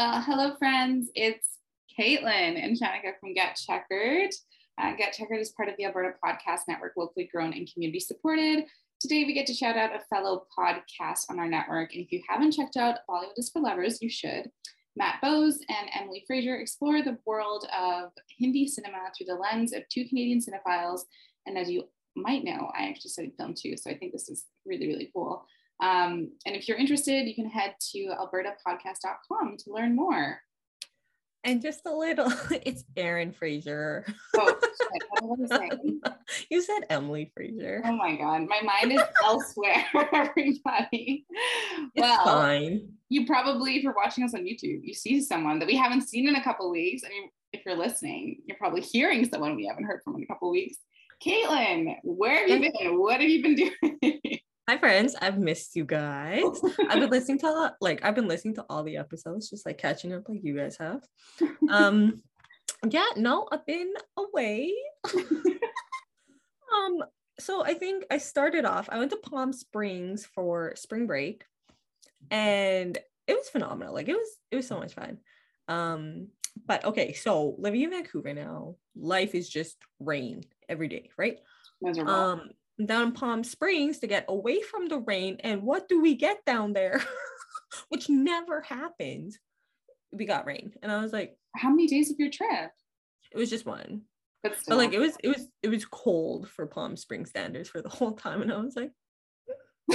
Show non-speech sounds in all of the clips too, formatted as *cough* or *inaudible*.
Well, hello, friends. It's Caitlin and Shanika from Get Checkered. Uh, Get Checkered is part of the Alberta Podcast Network, locally grown and community supported. Today, we get to shout out a fellow podcast on our network. And if you haven't checked out Bollywood is for Lovers, you should. Matt Bose and Emily Fraser explore the world of Hindi cinema through the lens of two Canadian cinephiles. And as you might know, I actually studied film too, so I think this is really, really cool. Um, and if you're interested, you can head to albertapodcast.com to learn more. And just a little, *laughs* it's Erin Fraser. Oh, shit, *laughs* what was I saying? you said Emily Fraser. Oh my God, my mind is elsewhere, *laughs* everybody. It's well, fine. you probably, if you're watching us on YouTube, you see someone that we haven't seen in a couple weeks. I mean, if you're listening, you're probably hearing someone we haven't heard from in a couple weeks. Caitlin, where have you been? What have you been doing? Hi friends, I've missed you guys. I've been *laughs* listening to a lot, like I've been listening to all the episodes, just like catching up like you guys have. Um yeah, no, I've been away. *laughs* um, so I think I started off, I went to Palm Springs for spring break and it was phenomenal. Like it was it was so much fun. Um, but okay, so living in Vancouver now, life is just rain every day, right? Miserable. um down in Palm Springs to get away from the rain. And what do we get down there? *laughs* Which never happened. We got rain. And I was like, How many days of your trip? it was just one. But still, But like it was it was it was cold for Palm Springs standards for the whole time. And I was like, *laughs*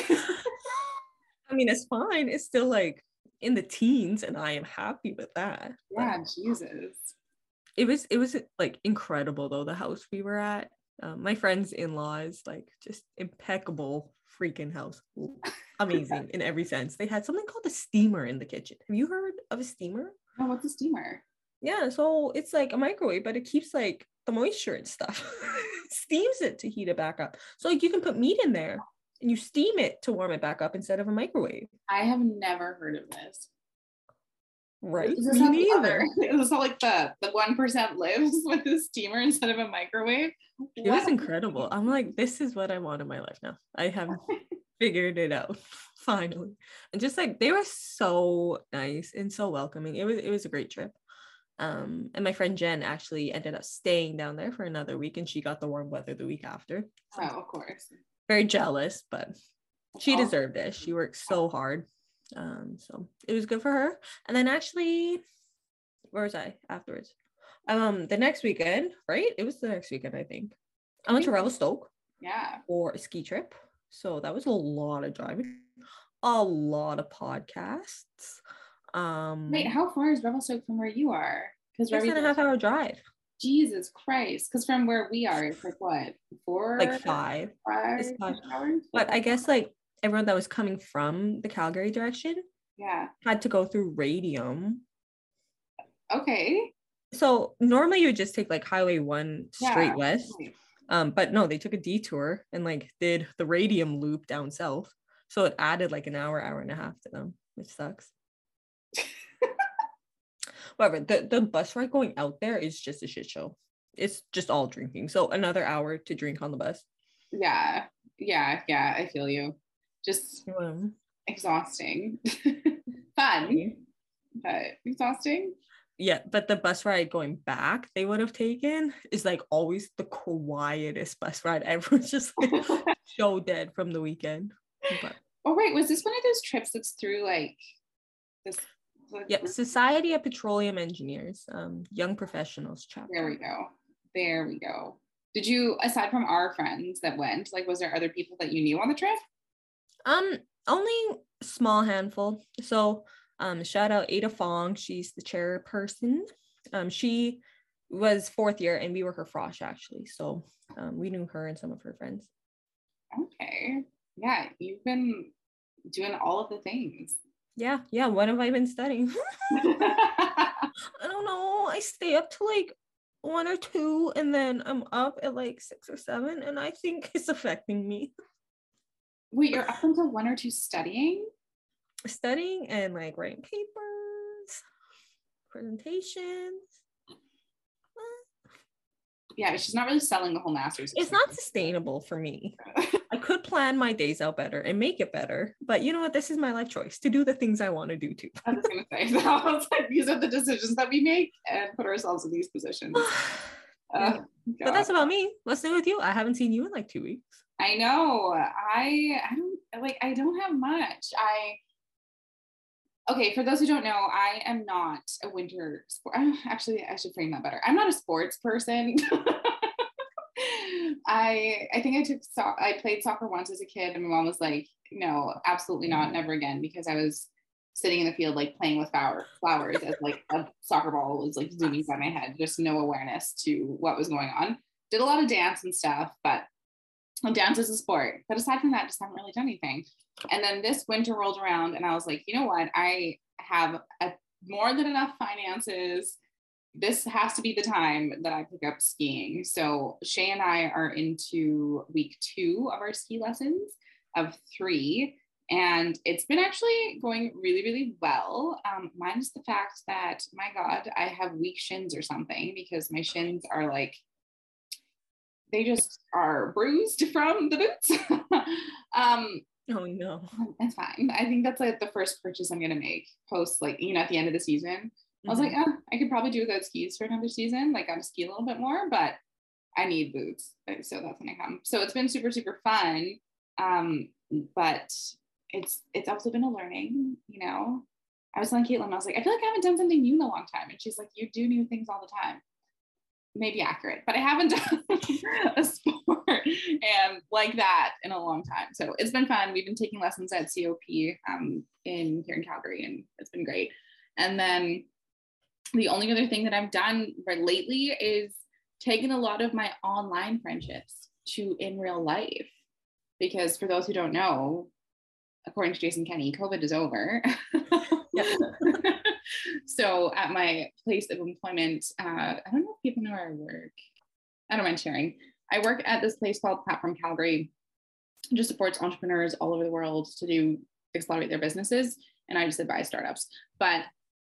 I mean, it's fine. It's still like in the teens, and I am happy with that. But yeah, Jesus. it was it was like incredible though, the house we were at. Um, my friend's in-laws, like just impeccable freaking house. Amazing in every sense. They had something called a steamer in the kitchen. Have you heard of a steamer? Oh, what's a steamer? Yeah, so it's like a microwave, but it keeps like the moisture and stuff. *laughs* Steams it to heat it back up. So like you can put meat in there and you steam it to warm it back up instead of a microwave. I have never heard of this. Right? Is *laughs* this Me neither. Is this like the the one percent lives *laughs* with a steamer instead of a microwave? It was incredible. I'm like, this is what I want in my life now. I have *laughs* figured it out finally. And just like they were so nice and so welcoming. It was it was a great trip. Um, and my friend Jen actually ended up staying down there for another week and she got the warm weather the week after. So Oh, of course. very jealous, but she deserved it. She worked so hard. Um, so it was good for her. And then actually, where was I afterwards? Um, the next weekend, right? It was the next weekend, I think. I went to Revelstoke Yeah. for a ski trip. So that was a lot of driving, a lot of podcasts. Um, Wait, how far is Revelstoke from where you are? Because six and a half hour drive, Jesus Christ. Because from where we are, it's like what? Four? like five. Five five. hours? But I guess like everyone that was coming from the Calgary direction Yeah. had to go through Radium. Okay. So normally you would just take like Highway One straight Yeah. west. Um, but no, they took a detour and like did the Radium loop down south. So it added like an hour, hour and a half to them, which sucks. *laughs* Whatever. The the bus ride going out there is just a shit show. It's just all drinking. So another hour to drink on the bus. Yeah. Yeah. Yeah. I feel you. Just Um, exhausting. *laughs* Fun, but exhausting. yeah, but the bus ride going back they would have taken is like always the quietest bus ride ever. *laughs* It's just like *laughs* so dead from the weekend. But oh, wait. Was this one of those trips that's through like this? like, Yep, Society of Petroleum Engineers, um, Young Professionals chapter. There we go. There we go. Did you, aside from our friends that went, like, was there other people that you knew on the trip? Um, only small handful. So, um, shout out Ada Fong. She's the chairperson. Um, she was fourth year, and we were her frosh actually. So, um, we knew her and some of her friends. Okay. Yeah, you've been doing all of the things. Yeah, yeah. What have I been studying? *laughs* I don't know. I stay up to like one or two, and then I'm up at like six or seven, and I think it's affecting me. Wait, you're up until one or two studying? studying and like writing papers, presentations. Yeah, she's not really selling the whole master's. It's not sustainable for me. *laughs* I could plan my days out better and make it better, but you know what? This is my life choice to do the things I want to do too. I was gonna say *laughs* that was like these are the decisions that we make and put ourselves in these positions. *sighs* *sighs* *sighs* Uh, but that's about me. What's new with you? I haven't seen you in like two weeks. I know. I I don't like I don't have much. I okay, for those who don't know, I am not a winter sport. *laughs* Actually, I should frame that better. I'm not a sports person. *laughs* I I think I took so- I played soccer once as a kid, and my mom was like, "No, absolutely not, never again," because I was sitting in the field like playing with flower, flowers as like a soccer ball was like zooming by my head, just no awareness to what was going on. Did a lot of dance and stuff, but dance is a sport. But aside from that, just haven't really done anything. And then this winter rolled around, and I was like, you know what? I have a, more than enough finances. This has to be the time that I pick up skiing. So Shay and I are into week two of our ski lessons of three. And it's been actually going really, really well. Um, minus the fact that, my God, I have weak shins or something because my shins are like, they just are bruised *laughs* from the boots. *laughs* um, oh no, it's fine. I think that's like the first purchase I'm gonna make post, like you know, at the end of the season. I was like, oh, I could probably do without skis for another season. Like I'm ski a little bit more, but I need boots. So that's gonna come. So it's been super, super fun. Um, but it's it's also been a learning, you know. I was telling Caitlin, I was like, I feel like I haven't done something new in a long time. And she's like, you do new things all the time. Maybe accurate, but I haven't *laughs* done a sport and like that in a long time. So it's been fun. We've been taking lessons at COP um, in here in Calgary, and it's been great. And then the only other thing that I've done lately is taken a lot of my online friendships to in real life. Because for those who don't know, according to Jason Kenney, COVID is over. *laughs* so at my place of employment, uh, I don't know if people know where I work. I don't mind sharing. I work at this place called Platform Calgary, it just supports entrepreneurs all over the world to do accelerate their businesses. And I just advise startups. But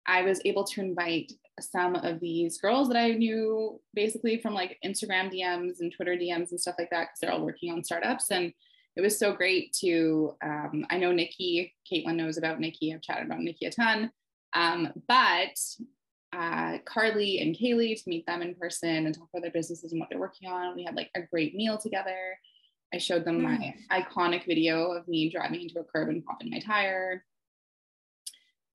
I was able to invite some of these girls that I knew basically from like Instagram DMs and Twitter DMs and stuff like that, because they're all working on startups. And it was so great to, um, I know Nikki, Caitlin knows about Nikki. I've chatted about Nikki a ton. Um, but uh, Carly and Kaylee to meet them in person and talk about their businesses and what they're working on. We had like a great meal together. I showed them my iconic video of me driving into a curb and popping my tire.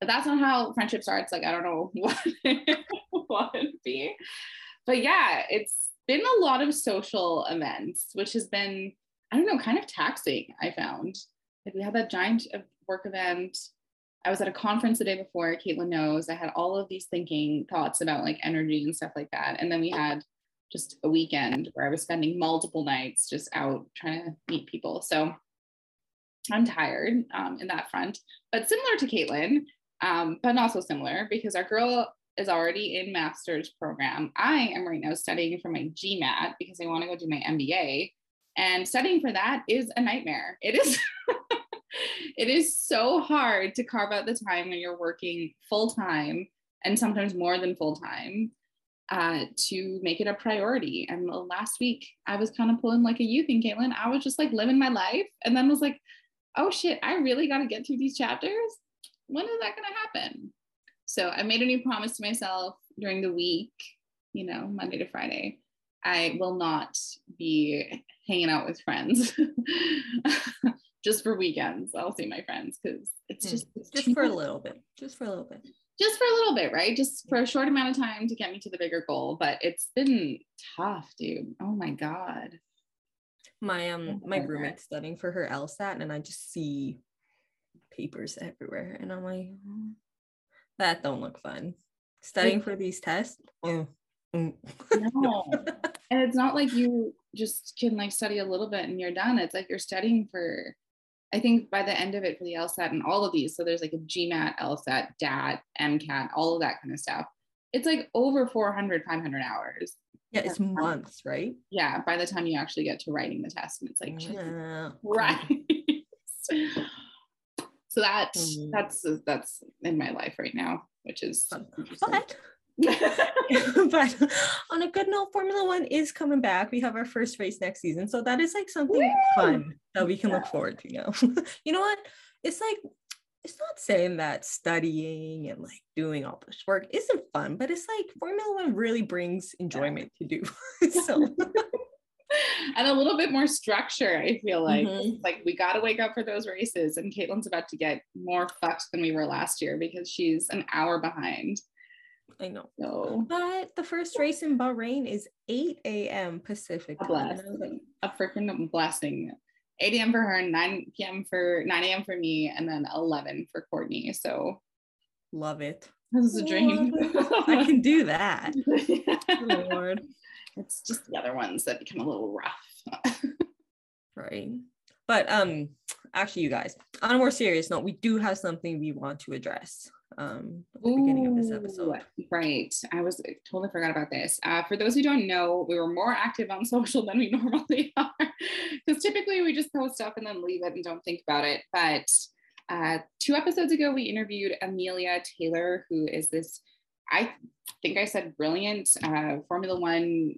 But that's not how friendship starts. Like, I don't know *laughs* what, what would be. But yeah, it's been a lot of social events, which has been, I don't know, kind of taxing, I found. Like, we had that giant work event. I was at a conference the day before, Caitlin knows. I had all of these thinking thoughts about like energy and stuff like that. And then we had just a weekend where I was spending multiple nights just out trying to meet people. So I'm tired um, in that front, but similar to Caitlin, um, but not so similar because our girl is already in master's program. I am right now studying for my GMAT because I want to go do my MBA. And studying for that is a nightmare. It is *laughs* it is so hard to carve out the time when you're working full time and sometimes more than full time uh, to make it a priority. And last week I was kind of pulling like a you thing, Caitlin. I was just like living my life and then was like, oh shit, I really got to get through these chapters. When is that going to happen? So I made a new promise to myself during the week, you know, Monday to Friday. I will not be hanging out with friends *laughs* just for weekends. I'll see my friends because it's Hmm. just it's just for a little bit. Just for a little bit. just for a little bit, right? Just for a short amount of time to get me to the bigger goal. But it's been tough, dude. Oh my god. My um my roommate's studying for her LSAT and I just see papers everywhere and I'm like "Mm, that don't look fun. Studying for these tests. mm, mm." No. *laughs* and it's not like you just can like study a little bit and you're done. It's like you're studying for I think by the end of it for the LSAT and all of these, so there's like a GMAT, LSAT, DAT, MCAT, all of that kind of stuff. It's like over 400, 500 hours. yeah, it's months, right? Yeah, by the time you actually get to writing the test, and it's like, Yeah. *laughs* right. so that Mm. that's that's in my life right now, which is Fun. *laughs* but on a good note, Formula One is coming back. We have our first race next season. So that is like something Woo! fun that we can yeah. look forward to. You know, *laughs* you know what? It's like it's not saying that studying and like doing all this work isn't fun, but it's like Formula One really brings enjoyment to do. *laughs* so and a little bit more structure, I feel like. Mm-hmm. Like we gotta wake up for those races. And Caitlin's about to get more fucked than we were last year because she's an hour behind. I know. So, but the first race in Bahrain is 8 a.m. Pacific. A blast. A freaking blasting. 8 a.m. for her, 9 p.m. for 9 a.m. for me, and then 11 for Courtney. So love it. This is a dream. I can do *laughs* that. yeah. Lord. It's just the other ones that become a little rough. right. But um actually you guys, on a more serious note, we do have something we want to address um at the Ooh, beginning of this episode. Right. I was totally forgot about this. Uh, for those who don't know, we were more active on *laughs* social than we normally *laughs* are. Because typically we just post stuff and then leave it and don't think about it. But uh, two episodes ago, we interviewed Amelia Taylor, who is this, I think I said brilliant uh, Formula One.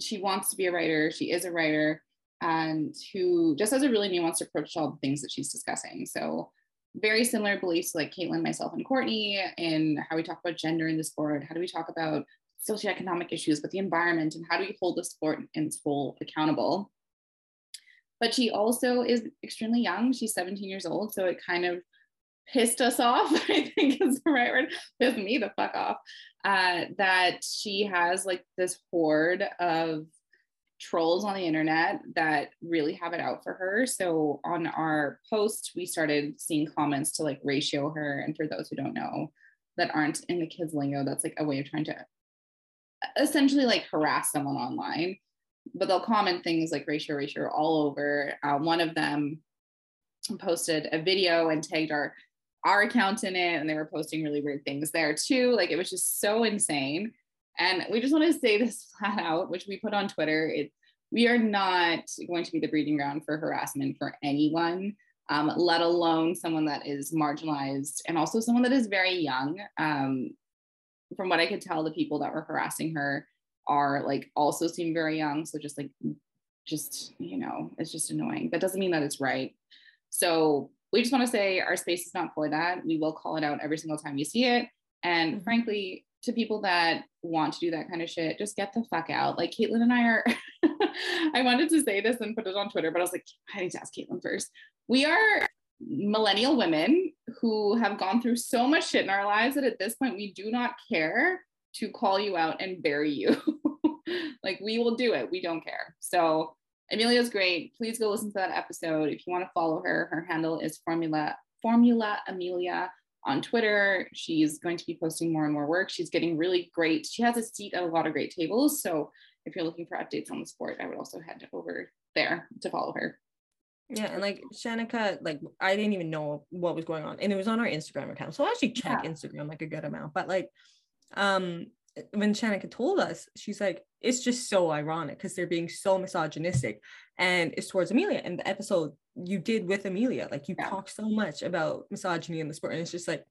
She wants to be a writer. She is a writer and who just has a really nuanced approach to all the things that she's discussing. So very similar beliefs like Caitlin, myself, and Courtney in how we talk about gender in the sport. How do we talk about socioeconomic issues with the environment and how do we hold the sport and its whole accountable? But she also is extremely young. She's 17 years old. So it kind of pissed us off, *laughs* I think is the right word, pissed me the fuck off, uh, that she has like this horde of trolls on the internet that really have it out for her. So on our post, we started seeing comments to like ratio her. And for those who don't know, that aren't in the kids lingo, that's like a way of trying to essentially like harass someone online. But they'll comment things like ratio, ratio all over. Uh, one of them posted a video and tagged our our account in it, and they were posting really weird things there too. Like it was just so insane. And we just want to say this *laughs* flat out, which we put on Twitter. It, we are not going to be the breeding ground for harassment for anyone, um, let alone someone that is marginalized and also someone that is very young. Um, from what I could tell, the people that were harassing her are like also seem very young. So just like, just, you know, it's just annoying. That doesn't mean that it's right. So we just want to say our space is not for that. We will call it out every single time you see it. And mm-hmm. frankly, to people that want to do that kind of shit, just get the fuck out. Like Caitlin and I are, *laughs* I wanted to say this and put it on Twitter, but I was like, I need to ask Caitlin first. We are millennial women who have gone through so much shit in our lives that at this point we do not care to call you out and bury you. *laughs* like we will do it. We don't care. So Amelia's great. Please go listen to that episode. If you want to follow her, her handle is Formula Formula Amelia on Twitter. She's going to be posting more and more work. She's getting really great. She has a seat at a lot of great tables. So if you're looking for updates on the sport, I would also head over there to follow her. Yeah, and like Shanika, like I didn't even know what was going on, and it was on our Instagram account. So I actually check yeah. Instagram like a good amount. But like, um, when Shanika told us, she's like, it's just so ironic because they're being so misogynistic, and it's towards Amelia. And the episode you did with Amelia. Like you yeah. talk so much about misogyny in the sport, and it's just like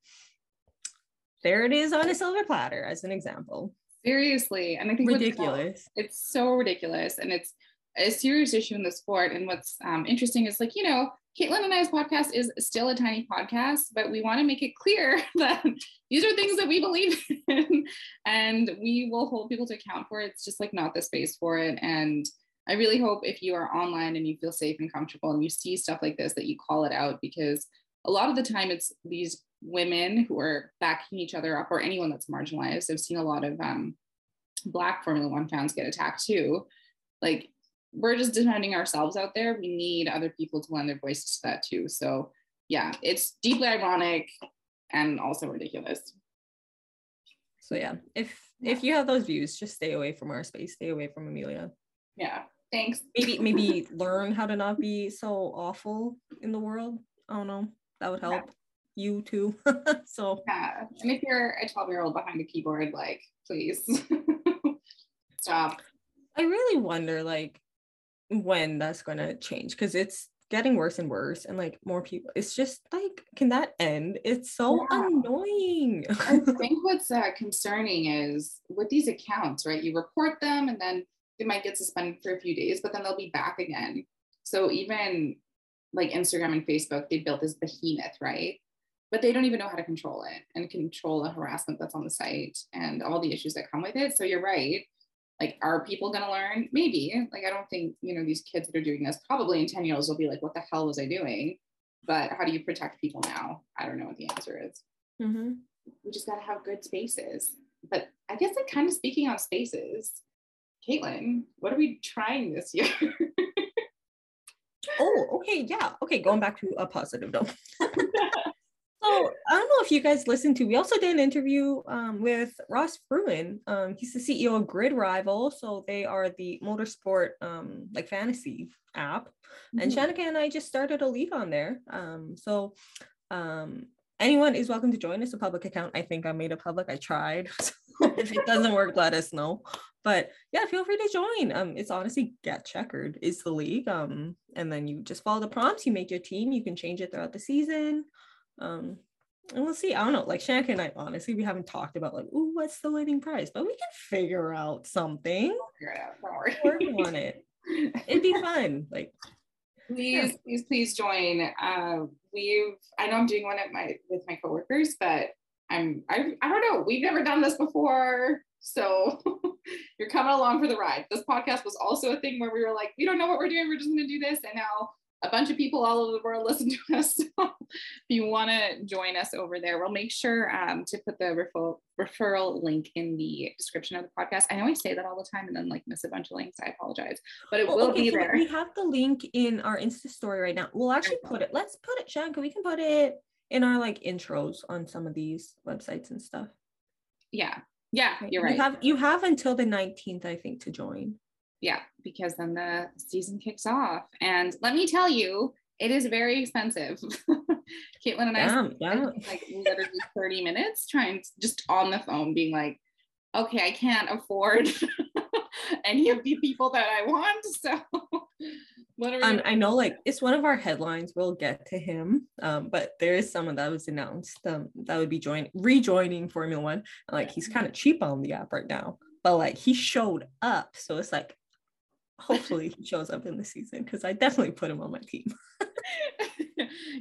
there it is on a silver platter as an example. Seriously, and I think ridiculous. It's so ridiculous, and it's a serious issue in the sport. And what's um, interesting is like you know, Caitlin and I's podcast is still a tiny podcast, but we want to make it clear *laughs* that these are things that we believe in, and we will hold people to account for it. It's just like not the space for it, and I really hope if you are online and you feel safe and comfortable and you see stuff like this that you call it out because a lot of the time it's these women who are backing each other up or anyone that's marginalized. I've seen a lot of um, Black Formula One fans get attacked too. Like we're just defending ourselves out there. We need other people to lend their voices to that too. So yeah, it's deeply ironic and also ridiculous. So yeah, if if you have those views, just stay away from our space, stay away from Amelia. Yeah. Thanks. Maybe maybe *laughs* learn how to not be so awful in the world. I don't know. That would help. Yeah. You too. *laughs* so yeah. And if you're a 12 year old behind a keyboard, like please *laughs* stop. I really wonder like when that's gonna change because it's getting worse and worse and like more people it's just like can that end? It's so yeah. annoying. I think what's uh, concerning is with these accounts, right? You report them and then they might get suspended for a few days, but then they'll be back again. So even like Instagram and Facebook, they built this behemoth, right? But they don't even know how to control it and control the harassment that's on the site and all the issues that come with it. So you're right. Like, are people going to learn? Maybe. Like, I don't think, you know, these kids that are doing this probably in 10 years will be like, what the hell was I doing? But how do you protect people now? I don't know what the answer is. Mm-hmm. We just got to have good spaces. But I guess, like, kind of speaking on spaces, Caitlin, what are we trying this year? *laughs* oh, okay. Yeah. Okay. Going back to a positive note. *laughs* So I don't know if you guys listened to. We also did an interview um, with Ross Bruin. Um, he's the CEO of Grid Rival. So they are the motorsport um, like fantasy app. Mm-hmm. And Shanika and I just started a league on there. Um, so um, anyone is welcome to join us. A public account. I think I made it public. I tried. So *laughs* if it doesn't work, let us know. But yeah, feel free to join. Um, it's honestly get checkered is the league. Um, and then you just follow the prompts. You make your team. You can change it throughout the season. Um, and we'll see. I don't know. Like Shank and I, honestly, we haven't talked about like, ooh, what's the winning prize? But we can figure out something. We'll figure it out. Don't worry. Work on it. *laughs* It'd be fun. Like, please, yeah. please, please join. Uh, we've. I know I'm doing one at my with my coworkers, but I'm. I. I don't know. We've never done this before. So *laughs* you're coming along for the ride. This podcast was also a thing where we were like, we don't know what we're doing. We're just going to do this. And now a bunch of people all over the world *laughs* listen to us. So if you want to join us over there, we'll make sure um, to put the referral referral link in the description of the podcast. I know I say that all the time and then like miss a bunch of links. I apologize, but it will okay, be there. We have the link in our Insta story right now. We'll actually put it. Let's put it, Shanka. We can put it in our like intros on some of these websites and stuff. Yeah, yeah, you're right. You have you have until the 19th, I think, to join yeah, because then the season kicks off. And let me tell you, it is very expensive. *laughs* Caitlin and I, yeah. like literally 30 minutes trying to, just on the phone being like, okay, I can't afford *laughs* any of the people that I want. *laughs* So what are um, I know like it's one of our headlines. We'll get to him. Um, but there is someone that was announced um, that would be joining rejoining Formula One. Like he's kind of cheap on the app right now. But like he showed up. So it's like hopefully he shows up in the season because I definitely put him on my team. *laughs*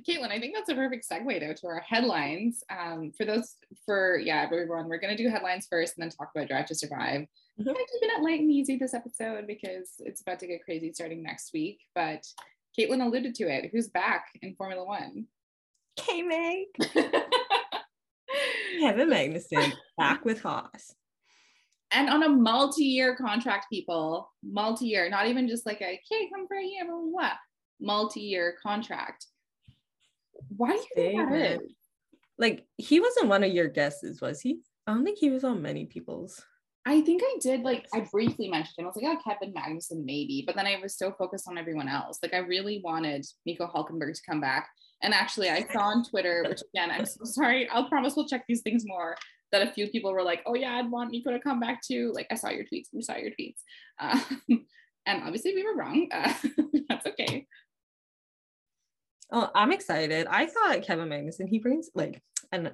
Caitlin, I think that's a perfect segue though to our headlines. Um, for those, for yeah, everyone, we're gonna do headlines first and then talk about Drive to Survive. Mm-hmm. I'm keeping it light and easy this episode because it's about to get crazy starting next week. But Caitlin alluded to it. Who's back in Formula One? K-Mag. *laughs* Kevin Magnussen back with Haas and on a multi-year contract, people, multi-year, not even just like a okay, come for a year, blah, blah, blah. multi-year contract. Why do you think that is? Like he wasn't one of your guesses, was he? I don't think he was on many people's. I think I did like I briefly mentioned him. I was like, oh, Kevin Magnussen, maybe, but then I was so focused on everyone else. Like I really wanted Nico Hulkenberg to come back. And actually, I saw on Twitter, which again, I'm so sorry. I'll promise we'll check these things more that a few people were like, oh yeah, I'd want Nico to come back too. Like I saw your tweets, we saw your tweets. Uh, *laughs* and obviously we were wrong. Uh, *laughs* that's okay. Oh, I'm excited. I thought Kevin Magnussen, he brings like an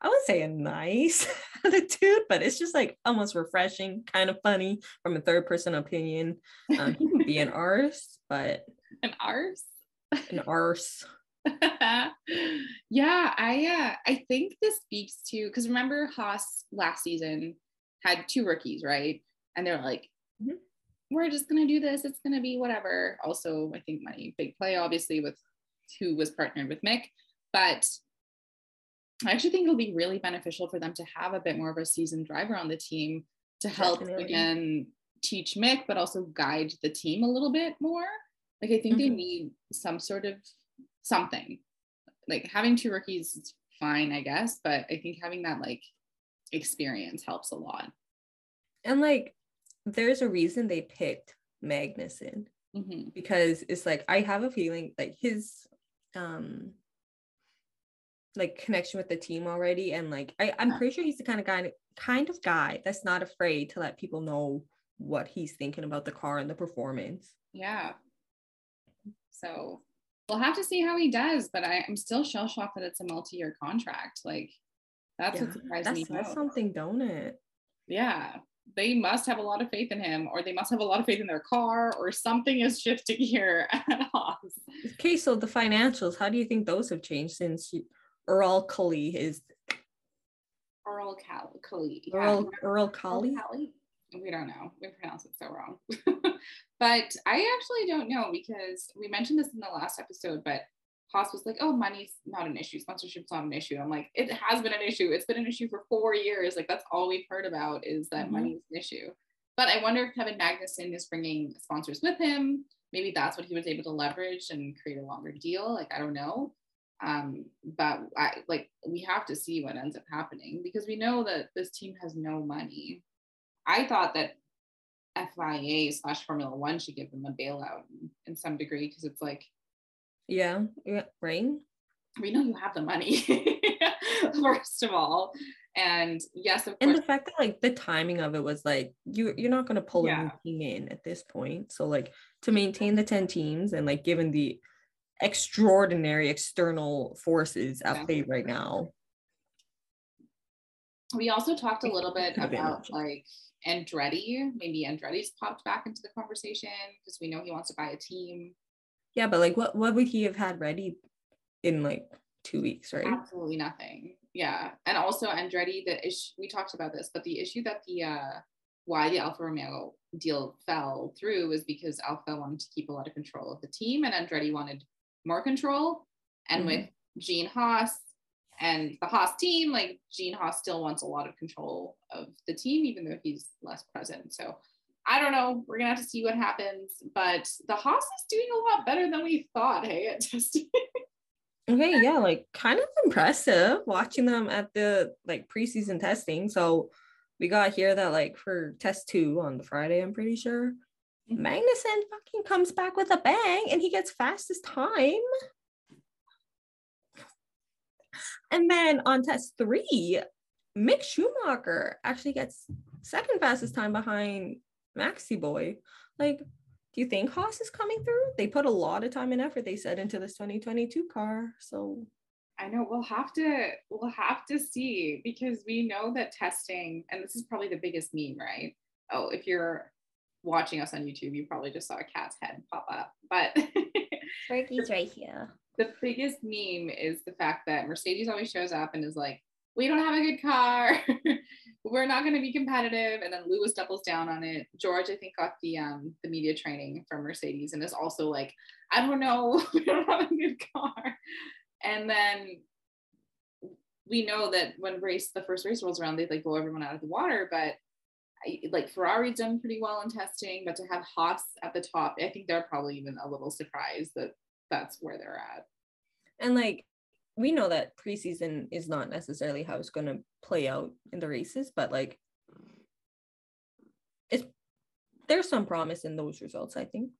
I would say a nice *laughs* attitude, but it's just like almost refreshing, kind of funny from a third person opinion. Um, he can be an *laughs* arse, but an arse, an arse. *laughs* yeah, I uh, I think this speaks to because remember Haas last season had two rookies, right? And they're like, mm-hmm. we're just gonna do this. It's gonna be whatever. Also, I think money big play, obviously, with who was partnered with Mick, but I actually think it'll be really beneficial for them to have a bit more of a seasoned driver on the team to help Definitely. again teach Mick, but also guide the team a little bit more. Like I think mm-hmm. they need some sort of something. Like having two rookies is fine, I guess, but I think having that like experience helps a lot. And like there's a reason they picked Magnussen mm-hmm. because it's like I have a feeling like his um like connection with the team already and like I, I'm pretty sure he's the kind of guy kind of guy that's not afraid to let people know what he's thinking about the car and the performance. Yeah. So we'll have to see how he does, but I, am still shell shocked that it's a multi-year contract. Like that's yeah, what surprised that's, me. That's something, don't it? Yeah. They must have a lot of faith in him, or they must have a lot of faith in their car, or something is *laughs* shifting here *laughs* at Haas. Okay, so the financials, how do you think those have changed since Earl Cully is Earl Cully? Earl Earl Cully? We don't know. We pronounce it so wrong. *laughs* but I actually don't know because we mentioned this in the last episode, but Haas was like, oh, money's not an issue. Sponsorship's not an issue. I'm like, it has been an issue. It's been an issue for four years. Like, that's all we've heard about is that mm-hmm. money is an issue. But I wonder if Kevin Magnussen is bringing sponsors with him. Maybe that's what he was able to leverage and create a longer deal. Like, I don't know. Um, but I like we have to see what ends up happening because we know that this team has no money. I thought that FIA slash Formula One should give them a bailout in some degree because it's like, yeah, yeah, right. We know you have the money, *laughs* first of all, and yes, of course. and course. the fact that like the timing of it was like you you're not going to pull yeah. a new team in at this point, so like to maintain the ten teams and like given the extraordinary external forces at play right now. We also talked a little bit about like Andretti, maybe Andretti's popped back into the conversation because we know he wants to buy a team. Yeah, but like what what would he have had ready in like two weeks, right? Absolutely nothing. Yeah. And also Andretti, the issue we talked about this, but the issue that the uh why the Alfa Romeo deal fell through was because Alfa wanted to keep a lot of control of the team and Andretti wanted more control. And mm-hmm. with Gene Haas and the Haas team, like Gene Haas still wants a lot of control of the team, even though he's less present. So I don't know. We're gonna have to see what happens. But the Haas is doing a lot better than we thought. Hey, at testing. *laughs* okay, yeah, like kind of impressive watching them at the like preseason testing. So we got here that like for test two on the Friday, I'm pretty sure. Mm-hmm. Magnussen fucking comes back with a bang and he gets fastest time. And then on test three, Mick Schumacher actually gets second fastest time behind Maxi Boy. Like, do you think Haas is coming through? They put a lot of time and effort, they said, into this 2022 car. So I know we'll have to we'll have to see because we know that testing, and this is probably the biggest meme, right? Oh, if you're watching us on YouTube, you probably just saw a cat's head pop up. But Turkey's *laughs* right here the biggest meme is the fact that Mercedes always shows up and is like, we don't have a good car. *laughs* We're not going to be competitive. And then Lewis doubles down on it. George, I think, got the um the media training from Mercedes and is also like, I don't know, *laughs* we don't have a good car. And then we know that when race the first race rolls around, they like blow everyone out of the water. But I, like Ferrari's done pretty well in testing, but to have Haas at the top, I think they're probably even a little surprised that that's where they're at. And like we know that preseason is not necessarily how it's going to play out in the races, but like it's there's some promise in those results, I think.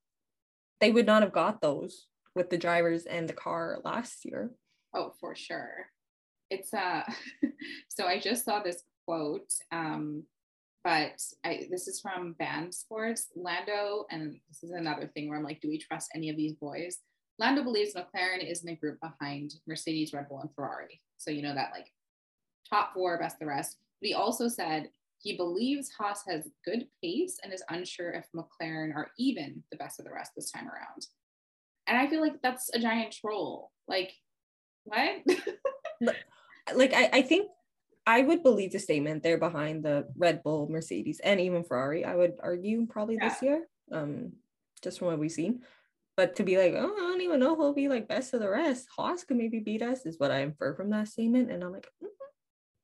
They would not have got those with the drivers and the car last year. Oh, for sure. It's uh *laughs* so I just saw this quote um but I, this is from Band Sports. Lando, and this is another thing where I'm like, do we trust any of these boys? Lando believes McLaren is in a group behind Mercedes, Red Bull, and Ferrari. So you know that like top four, best the rest. But he also said he believes Haas has good pace and is unsure if McLaren are even the best of the rest this time around. And I feel like that's a giant troll. Like, what? *laughs* like I, I think I would believe the statement they're behind the Red Bull, Mercedes, and even Ferrari. I would argue probably yeah. this year, um, just from what we've seen. But to be like, oh, I don't even know who'll be like best of the rest. Haas could maybe beat us, is what I infer from that statement. And I'm like, mm-hmm.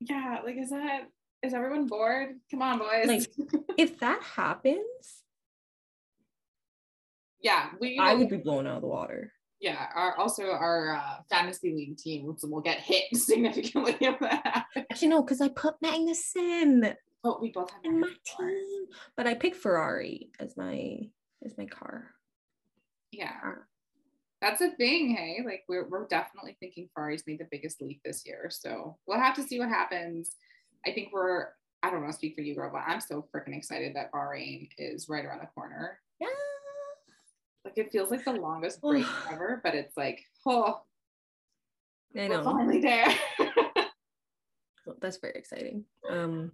yeah, like, is that, is everyone bored? Come on, boys. Like, *laughs* if that happens, yeah, we, I would be blown out of the water. Yeah, our also our uh, fantasy league team will get hit *laughs* significantly of that. Actually, no, because I put Magnussen. Oh, we both have in my team, but I picked Ferrari as my as my car yeah. That's a thing hey? Like we're, we're definitely thinking ferrari's made the biggest leap this year so we'll have to see what happens. I think we're i don't want to speak for you girl but i'm so freaking excited that bahrain is right around the corner. Yeah. Like it feels like the longest break ever, but it's like, oh, I know. finally there. *laughs* That's very exciting. Um,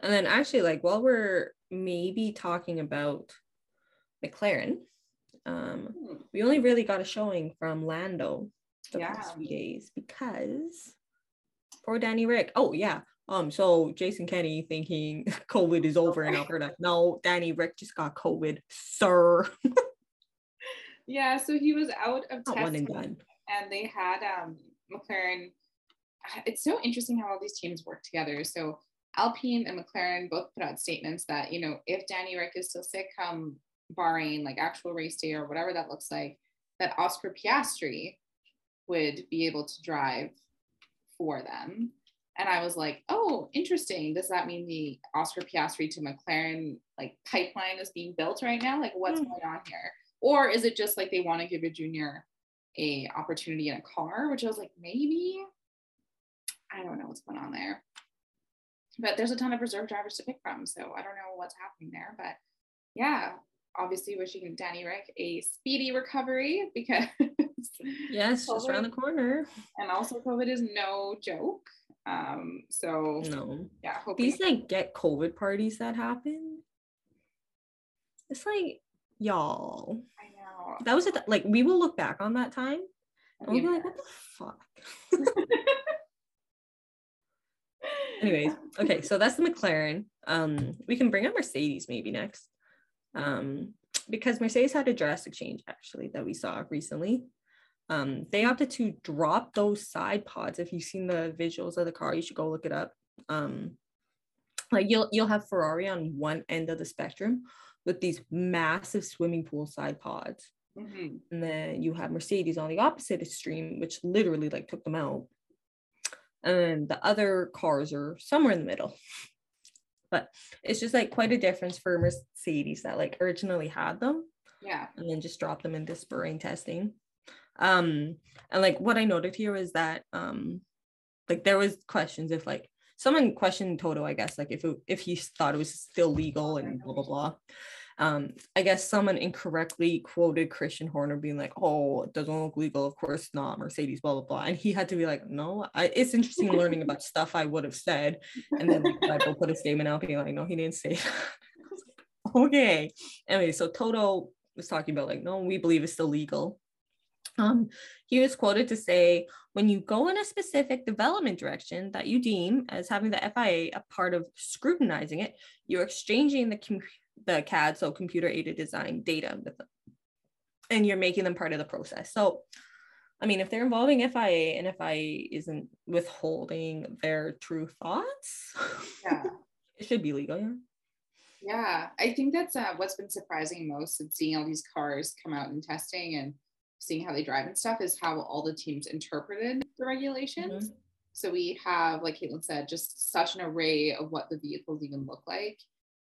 and then actually, like while we're maybe talking about McLaren, um, hmm. we only really got a showing from Lando the yeah. past few days because poor Danny Ric. Oh yeah. Um, so Jason Kenney thinking *laughs* COVID is over in Alberta. No, Danny Ric just got COVID, sir. *laughs* yeah, so he was out of Not one and done. And they had um McLaren. *sighs* It's so interesting how all these teams work together. So Alpine and McLaren both put out statements that, you know, if Danny Ric is still sick come Bahrain, like actual race day or whatever that looks like, that Oscar Piastri would be able to drive for them. And I was like, oh, interesting. Does that mean the Oscar Piastri to McLaren like pipeline is being built right now? Like what's mm. going on here? Or is it just like they want to give a junior a opportunity in a car, which I was like, maybe. I don't know what's going on there. But there's a ton of reserve drivers to pick from. So I don't know what's happening there. But yeah, obviously wishing Danny Ric a speedy recovery because *laughs* yes, COVID, just around the corner. And also COVID is no joke. Um, so no, yeah, these like get COVID parties that happen. It's like y'all. I know that was a it. Like we will look back on that time and we'll be like, what the fuck. *laughs* Anyways, okay, so that's the McLaren. Um, we can bring up Mercedes maybe next um, because Mercedes had a drastic change actually that we saw recently. Um, they opted to drop those side pods. If you've seen the visuals of the car, you should go look it up. Um, like you'll you'll have Ferrari on one end of the spectrum with these massive swimming pool side pods, mm-hmm. and then you have Mercedes on the opposite extreme, which literally like took them out. And then the other cars are somewhere in the middle but it's just like quite a difference for Mercedes that like originally had them. Yeah. And then just dropped them into Bahrain testing. Um, and like what I noted here is that um like there was questions if like someone questioned Toto, I guess, like if it, if he thought it was still legal and blah blah blah um, I guess someone incorrectly quoted Christian Horner being like, "Oh, it doesn't look legal. Of course not. Mercedes, blah blah blah." And he had to be like, "No, I, it's interesting learning about *laughs* stuff I would have said." And then like, will put a statement out being like, "No, he didn't say." that." *laughs* okay. Anyway, so Toto was talking about like, "No, we believe it's still legal." Um, he was quoted to say, when you go in a specific development direction that you deem as having the FIA a part of scrutinizing it, you're exchanging the com- the CAD, so computer aided design data with them. And you're making them part of the process. So, I mean, if they're involving FIA and FIA isn't withholding their true thoughts, yeah, *laughs* it should be legal. Yeah. Yeah, I think that's uh, what's been surprising most of seeing all these cars come out in testing and seeing how they drive and stuff is how all the teams interpreted the regulations. Mm-hmm. So we have, like Caitlin said, just such an array of what the vehicles even look like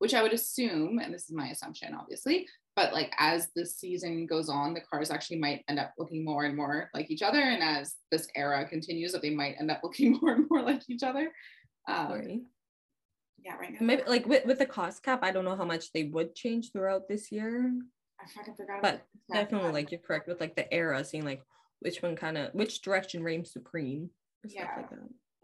which I would assume, and this is my assumption, obviously, but like as the season goes on, the cars actually might end up looking more and more like each other. And as this era continues, that they might end up *laughs* looking more and more like each other. Um. Yeah, right now. Maybe like with, with the cost cap, I don't know how much they would change throughout this year. I fucking forgot. But definitely, like you're correct with like the era, seeing like which one kind of which direction reigns supreme. Yeah. Like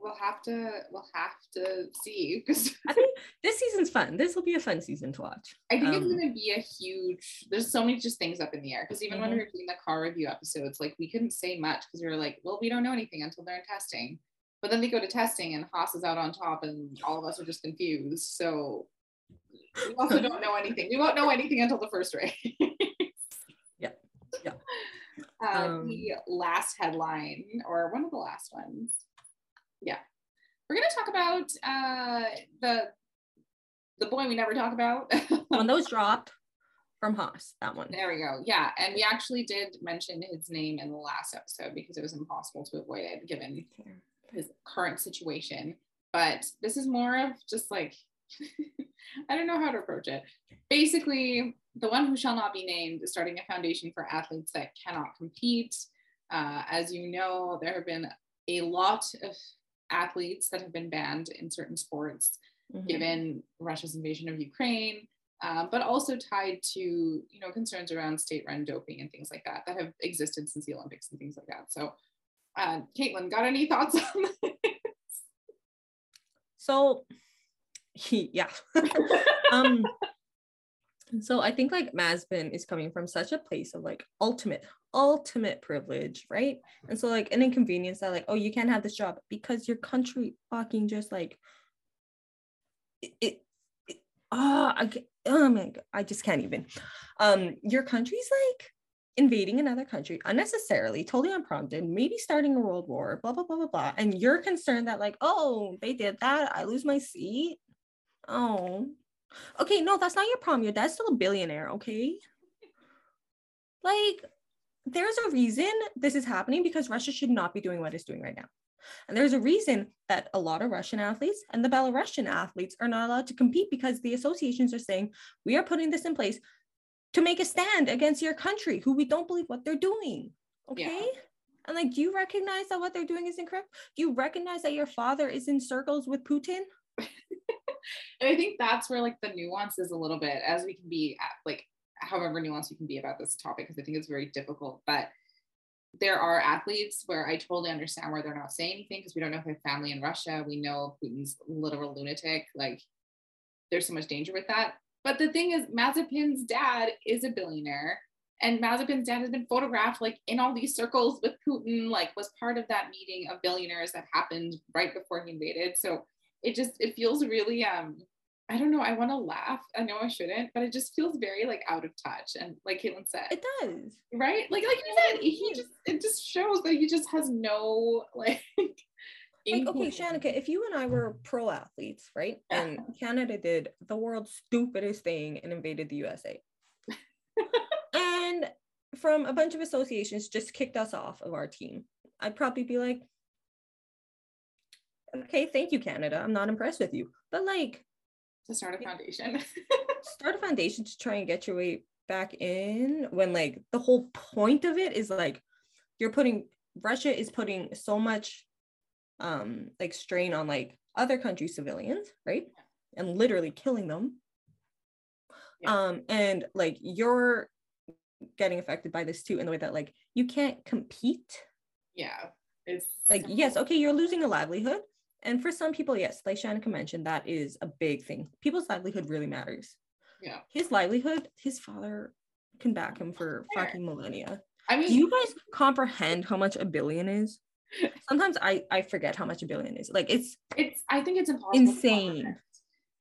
we'll have to we'll have to see because I think this season's fun. This will be a fun season to watch. I think um, it's gonna be a huge. There's so many just things up in the air because even mm-hmm. when we were doing the car review episodes, like we couldn't say much because we were like, well, we don't know anything until they're in testing. But then they go to testing and Haas is out on top, and all of us are just confused. So we also don't know anything. We won't know anything until the first race. *laughs* yeah, yeah. Uh, um, the last headline, or one of the last ones, yeah. We're gonna talk about uh the the boy we never talk about. When *laughs* those drop from Haas, that one. There we go. Yeah. And we actually did mention his name in the last episode because it was impossible to avoid it given his current situation. But this is more of just like *laughs* I don't know how to approach it. Basically, the one who shall not be named is starting a foundation for athletes that cannot compete. Uh, as you know, there have been a lot of athletes that have been banned in certain sports mm-hmm. given Russia's invasion of Ukraine. uh, but also tied to you know concerns around state-run doping and things like that that have existed since the Olympics and things like that. So, uh, Caitlin, got any thoughts on this? So, he, *laughs* yeah. *laughs* um, so I think like Mazepin is coming from such a place of like ultimate, ultimate privilege, right? And so like an inconvenience that like, oh, you can't have this job because your country fucking just like it, it, it oh, I, oh my god, I just can't even. Um, your country's like invading another country unnecessarily, totally unprompted, maybe starting a world war, blah blah blah blah blah. And you're concerned that like, oh, they did that, I lose my seat. Oh, okay, no, that's not your problem. Your dad's still a billionaire, okay? Like, there's a reason this is happening because Russia should not be doing what it's doing right now. And there's a reason that a lot of Russian athletes and the Belarusian athletes are not allowed to compete because the associations are saying, we are putting this in place to make a stand against your country who we don't believe what they're doing. Okay. Yeah. And like, do you recognize that what they're doing is incorrect? Do you recognize that your father is in circles with Putin? *laughs* and I think that's where like the nuance is a little bit as we can be at, like however nuanced we can be about this topic because I think it's very difficult. But there are athletes where I totally understand where they're not saying anything because we don't know if they have family in Russia. We know Putin's literal lunatic. Like there's so much danger with that. But the thing is, Mazepin's dad is a billionaire. And Mazepin's dad has been photographed like in all these circles with Putin, like was part of that meeting of billionaires that happened right before he invaded. So it just it feels really um I don't know. I want to laugh. I know I shouldn't, but it just feels very like out of touch. And like Caitlin said, it does, right? Like like you said, he just it just shows that he just has no *laughs* like. like okay, Shanika, if you and I were pro athletes, right, *laughs* and Canada did the world's stupidest thing and invaded the USA, *laughs* and from a bunch of associations just kicked us off of our team, I'd probably be like, okay, thank you, Canada. I'm not impressed with you. But like to start a foundation. *laughs* start a foundation to try and get your way back in when like the whole point of it is like you're putting Russia is putting so much um like strain on like other country civilians, right? And literally killing them. Yeah. Um and like you're getting affected by this too in the way that like you can't compete. Yeah. It's like yes, okay, you're losing a livelihood, and for some people, yes, like Shanika mentioned, that is a big thing. People's livelihood really matters. Yeah. His livelihood, his father can back him for Fair. fucking millennia. I mean, do you guys comprehend how much a billion is? Sometimes I I forget how much a billion is. Like it's it's I think it's impossible. Insane.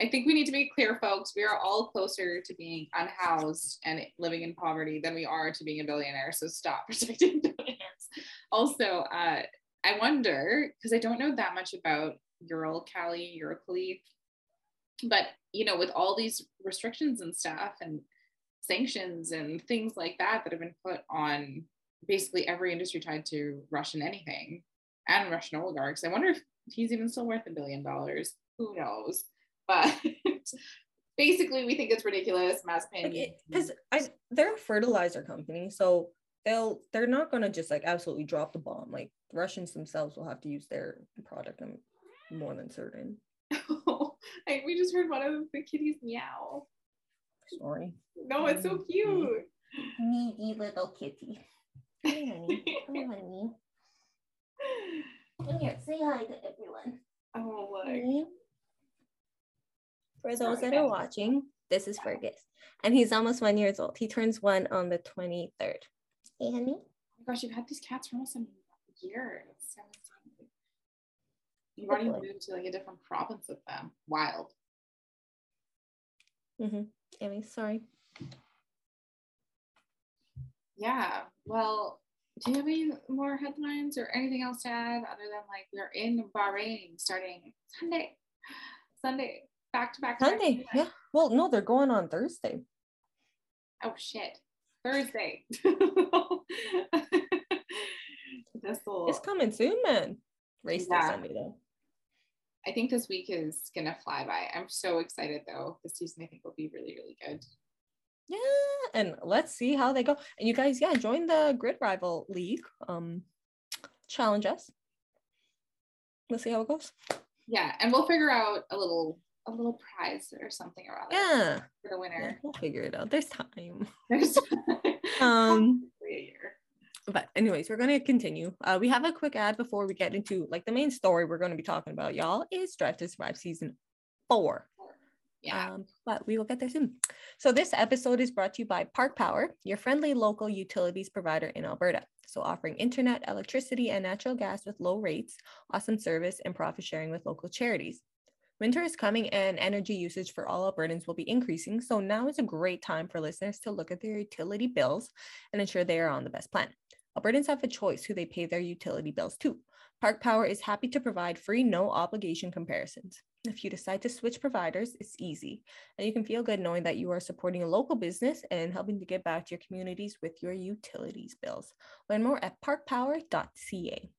I think we need to be clear, folks. We are all closer to being unhoused and living in poverty than we are to being a billionaire. So stop *laughs* protecting billionaires. Also, uh, I wonder because I don't know that much about Uralkali, Uralkali, but you know, with all these restrictions and stuff and sanctions and things like that that have been put on basically every industry tied to Russian anything and Russian oligarchs, I wonder if he's even still worth a billion dollars. Who knows? But *laughs* basically, we think it's ridiculous. Mazepin, because I they're a fertilizer company, so they'll they're not gonna just like absolutely drop the bomb. Like the Russians themselves will have to use their product. I'm more than certain. *laughs* Oh, I, we just heard one of the kitties meow. Sorry. No, it's so cute. Needy little kitty. Hi, honey. Hi, honey. Come here, say hi to everyone. Oh, look. For those that are watching, this is Fergus. And he's almost one years old. He turns one on the 23rd. Honey. Oh my gosh, you've had these cats for almost a year. So You've already moved to like a different province with them. Wild. Mm-hmm. Amy, sorry. Yeah. Well, do you have any more headlines or anything else to add other than like we're in Bahrain starting Sunday? Sunday. Back to back. Sunday. Yeah. Well, no, they're going on Thursday. Oh shit. Thursday. *laughs* it's coming soon, man. Race yeah. Sunday though. I think this week is gonna fly by. I'm so excited though. This season I think will be really, really good. Yeah, and let's see how they go. And you guys, yeah, join the Grid Rival League. Um, challenge us. Let's see how it goes. Yeah, and we'll figure out a little a little prize or something or other Yeah. for the yeah. winner. We'll figure it out. There's time. *laughs* There's *laughs* Um but anyways we're going to continue uh, we have a quick ad before we get into like the main story we're going to be talking about y'all is drive to survive season four Yeah. um, but we will get there soon so this episode is brought to you by park power your friendly local utilities provider in alberta so offering internet electricity and natural gas with low rates awesome service and profit sharing with local charities Winter is coming and energy usage for all Albertans will be increasing. So now is a great time for listeners to look at their utility bills and ensure they are on the best plan. Albertans have a choice who they pay their utility bills to. Park Power is happy to provide free, no obligation comparisons. If you decide to switch providers, it's easy, and you can feel good knowing that you are supporting a local business and helping to give back to your communities with your utilities bills. Learn more at parkpower.ca.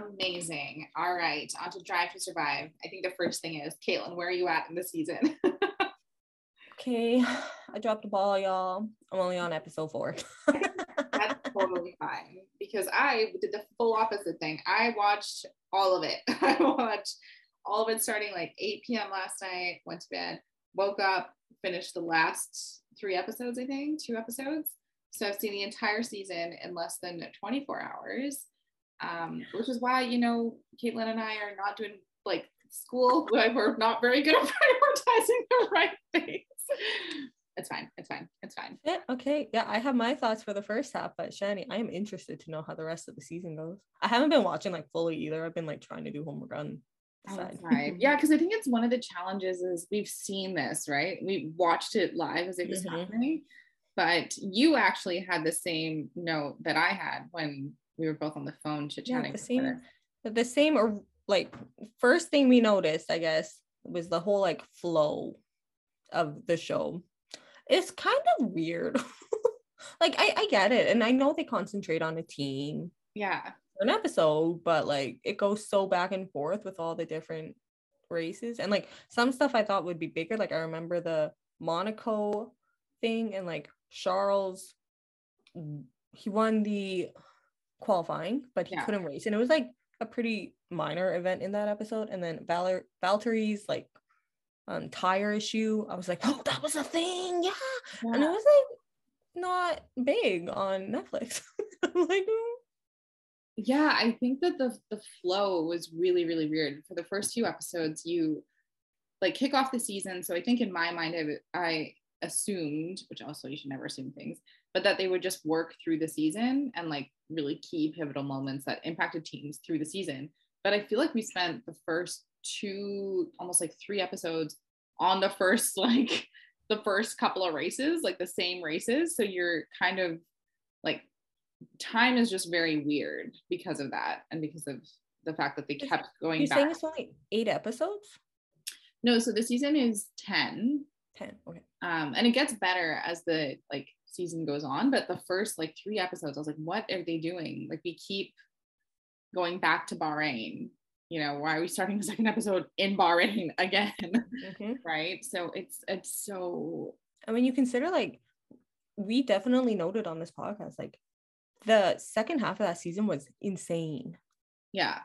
Amazing. All right. On to Drive to Survive. I think the first thing is, Caitlin, where are you at in the season? *laughs* Okay, I dropped the ball, y'all. I'm only on episode four. *laughs* That's totally fine because I did the full opposite thing. I watched all of it. *laughs* I watched all of it starting like 8 p.m. last night, went to bed, woke up, finished the last three episodes, I think, two episodes. So I've seen the entire season in less than 24 hours, um, which is why, you know, Caitlin and I are not doing like school. *laughs* We're not very good at *laughs* prioritizing the right things. It's fine. It's fine. It's fine. Yeah, okay. Yeah, I have my thoughts for the first half, but Shani, I am interested to know how the rest of the season goes. I haven't been watching like fully either. I've been like trying to do homework on Oh, right. Yeah, because I think it's one of the challenges is we've seen this, right? We watched it live as it was Mhm. happening, but you actually had the same note that I had when we were both on the phone chit Yeah, chatting. the same, the same or like first thing we noticed, I guess, was the whole like flow of the show. It's kind of weird. *laughs* like I, I get it, and I know they concentrate on a team Yeah, an episode, but like it goes so back and forth with all the different races. And like some stuff I thought would be bigger. Like I remember the Monaco thing and like Charles he won the qualifying, but he Yeah. couldn't race. And it was like a pretty minor event in that episode. And then Valor Valtteri's like um tire issue. I was like, oh, that was a thing. Yeah. And it was like not big on Netflix. *laughs* I'm like, "Mm." yeah. I think that the the flow was really really weird. For the first few episodes, you like kick off the season. So I think in my mind, I, I assumed, which also you should never assume things, but that they would just work through the season and like really key pivotal moments that impacted teams through the season. But I feel like we spent the first two, almost like three episodes on the first, *laughs* like the first couple of races, like the same races. So you're kind of like, time is just very weird because of that and because of the fact that they kept going You're back. saying it's only eight episodes? No, so the season is 10. Ten. Okay. Um, and it gets better as the like season goes on. But the first like three episodes, I was like, what are they doing? Like we keep going back to Bahrain. You know, why are we starting the *laughs* second episode in Bahrain *laughs* again? Mhm. *laughs* right. So it's it's so I mean, you consider like we definitely noted on this podcast, like the second half of that season was insane. yeah.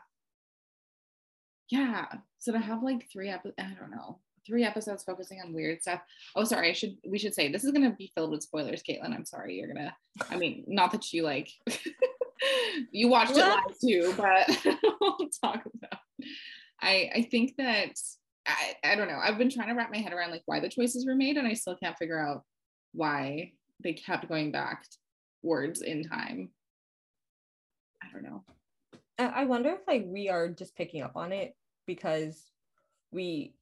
Yeah. So to have like three episodes, I don't know, three episodes focusing on weird stuff. Oh, sorry. I should we should say this is gonna be filled with spoilers, Caitlin. I'm sorry. You're gonna. I mean, not that you like. *laughs* you watched it live too, but *laughs* we'll talk about. I I think that I I don't know. I've been trying to wrap my head around like why the choices were made, and I still can't figure out why they kept going back words in time. I don't know. I I wonder if like we are just picking up on it because we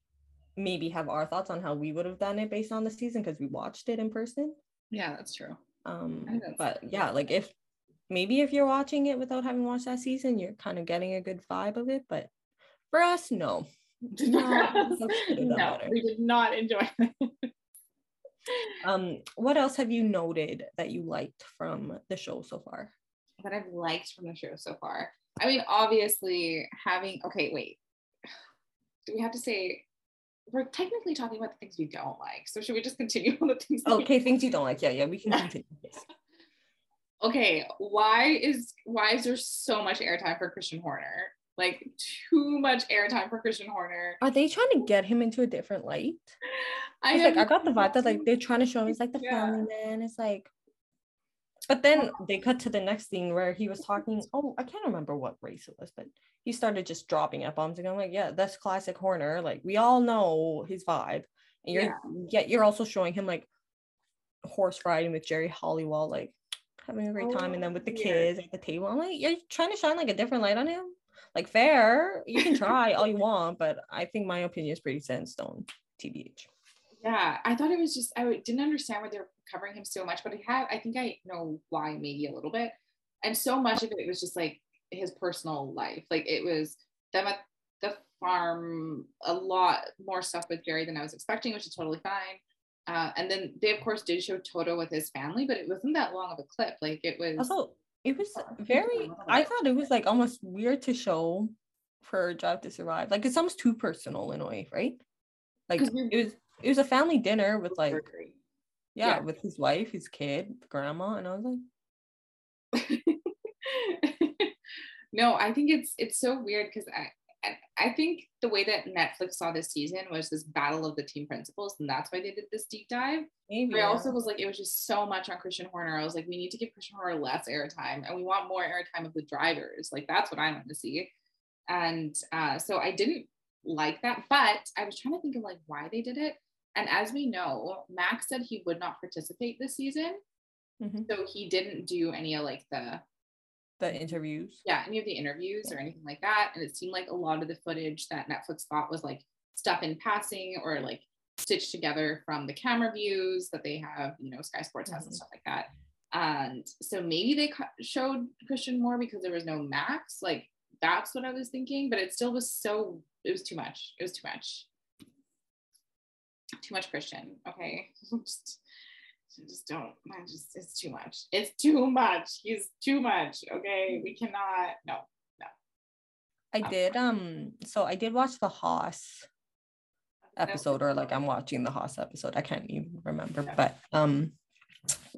maybe have our thoughts on how we would have done it based on the season because we watched it in person. Yeah, that's true. Um, I think that's- but yeah, like if maybe if you're watching it without having watched that season, you're kind of getting a good vibe of it. But for us, no. *laughs* No, we no, we did not enjoy it. *laughs* Um, what else have you noted that you liked from the show so far? that I've liked from the show so far. I mean, obviously having okay, wait. *sighs* Do we have to say we're technically talking about the things we don't like? So should we just continue *laughs* on the things? Okay, things you don't like. Yeah, yeah, we can *laughs* continue. Yes. Okay, why is why is there so much airtime for Christian Horner? like too much airtime for Christian Horner. Are they trying to get him into a different light? I like I got the vibe that like they're trying to show him he's like the yeah. family man. It's like but then oh. they cut to the next scene where he was talking. Oh, I can't remember what race it was, but he started just dropping F bombs and I'm like, yeah, that's classic Horner. Like we all know his vibe. And you're yeah. yet you're also showing him like horse riding with Geri Halliwell, like having a great time, and then with the oh, kids at the table. I'm like, you're trying to shine like a different light on him. Like fair, you can try all you want, but I think my opinion is pretty set in stone. TBH. Yeah, I thought it was just I didn't understand why they're covering him so much, but I have I think I know why maybe a little bit, and so much of it was just like his personal life. Like it was them at the farm, a lot more stuff with Geri than I was expecting, which is totally fine. Uh, and then they of course did show Toto with his family, but it wasn't that long of a clip. Like it was. Also, it was very. I thought it was like almost weird to show for Drive to Survive. Like it's almost too personal in a way, right? Like it was. It was a family dinner with like. Yeah, yeah, with his wife, his kid, grandma, and I was like. *laughs* no, I think it's it's so weird because I I think the way that Netflix saw this season was this battle of the team principals, and that's why they did this deep dive. Maybe. But I also was like, it was just so much on Christian Horner. I was like, we need to give Christian Horner less airtime, and we want more airtime of the drivers. Like that's what I want to see. And uh, so I didn't like that, but I was trying to think of like why they did it. And as we know, Max said he would not participate this season. Mm-hmm. So he didn't do any of like the the interviews yeah any of the interviews or anything like that and it seemed like a lot of the footage that netflix thought was like stuff in passing or like stitched together from the camera views that they have you know sky sports has mm-hmm. and stuff like that and so maybe they showed christian more because there was no max like that's what i was thinking but it still was so it was too much it was too much too much christian okay *laughs* just just don't. I just it's too much. It's too much. He's too much. Okay, we cannot. No, no. I um, did. Um. So I did watch the Haas episode, or like I'm watching the Haas episode. I can't even remember, but um,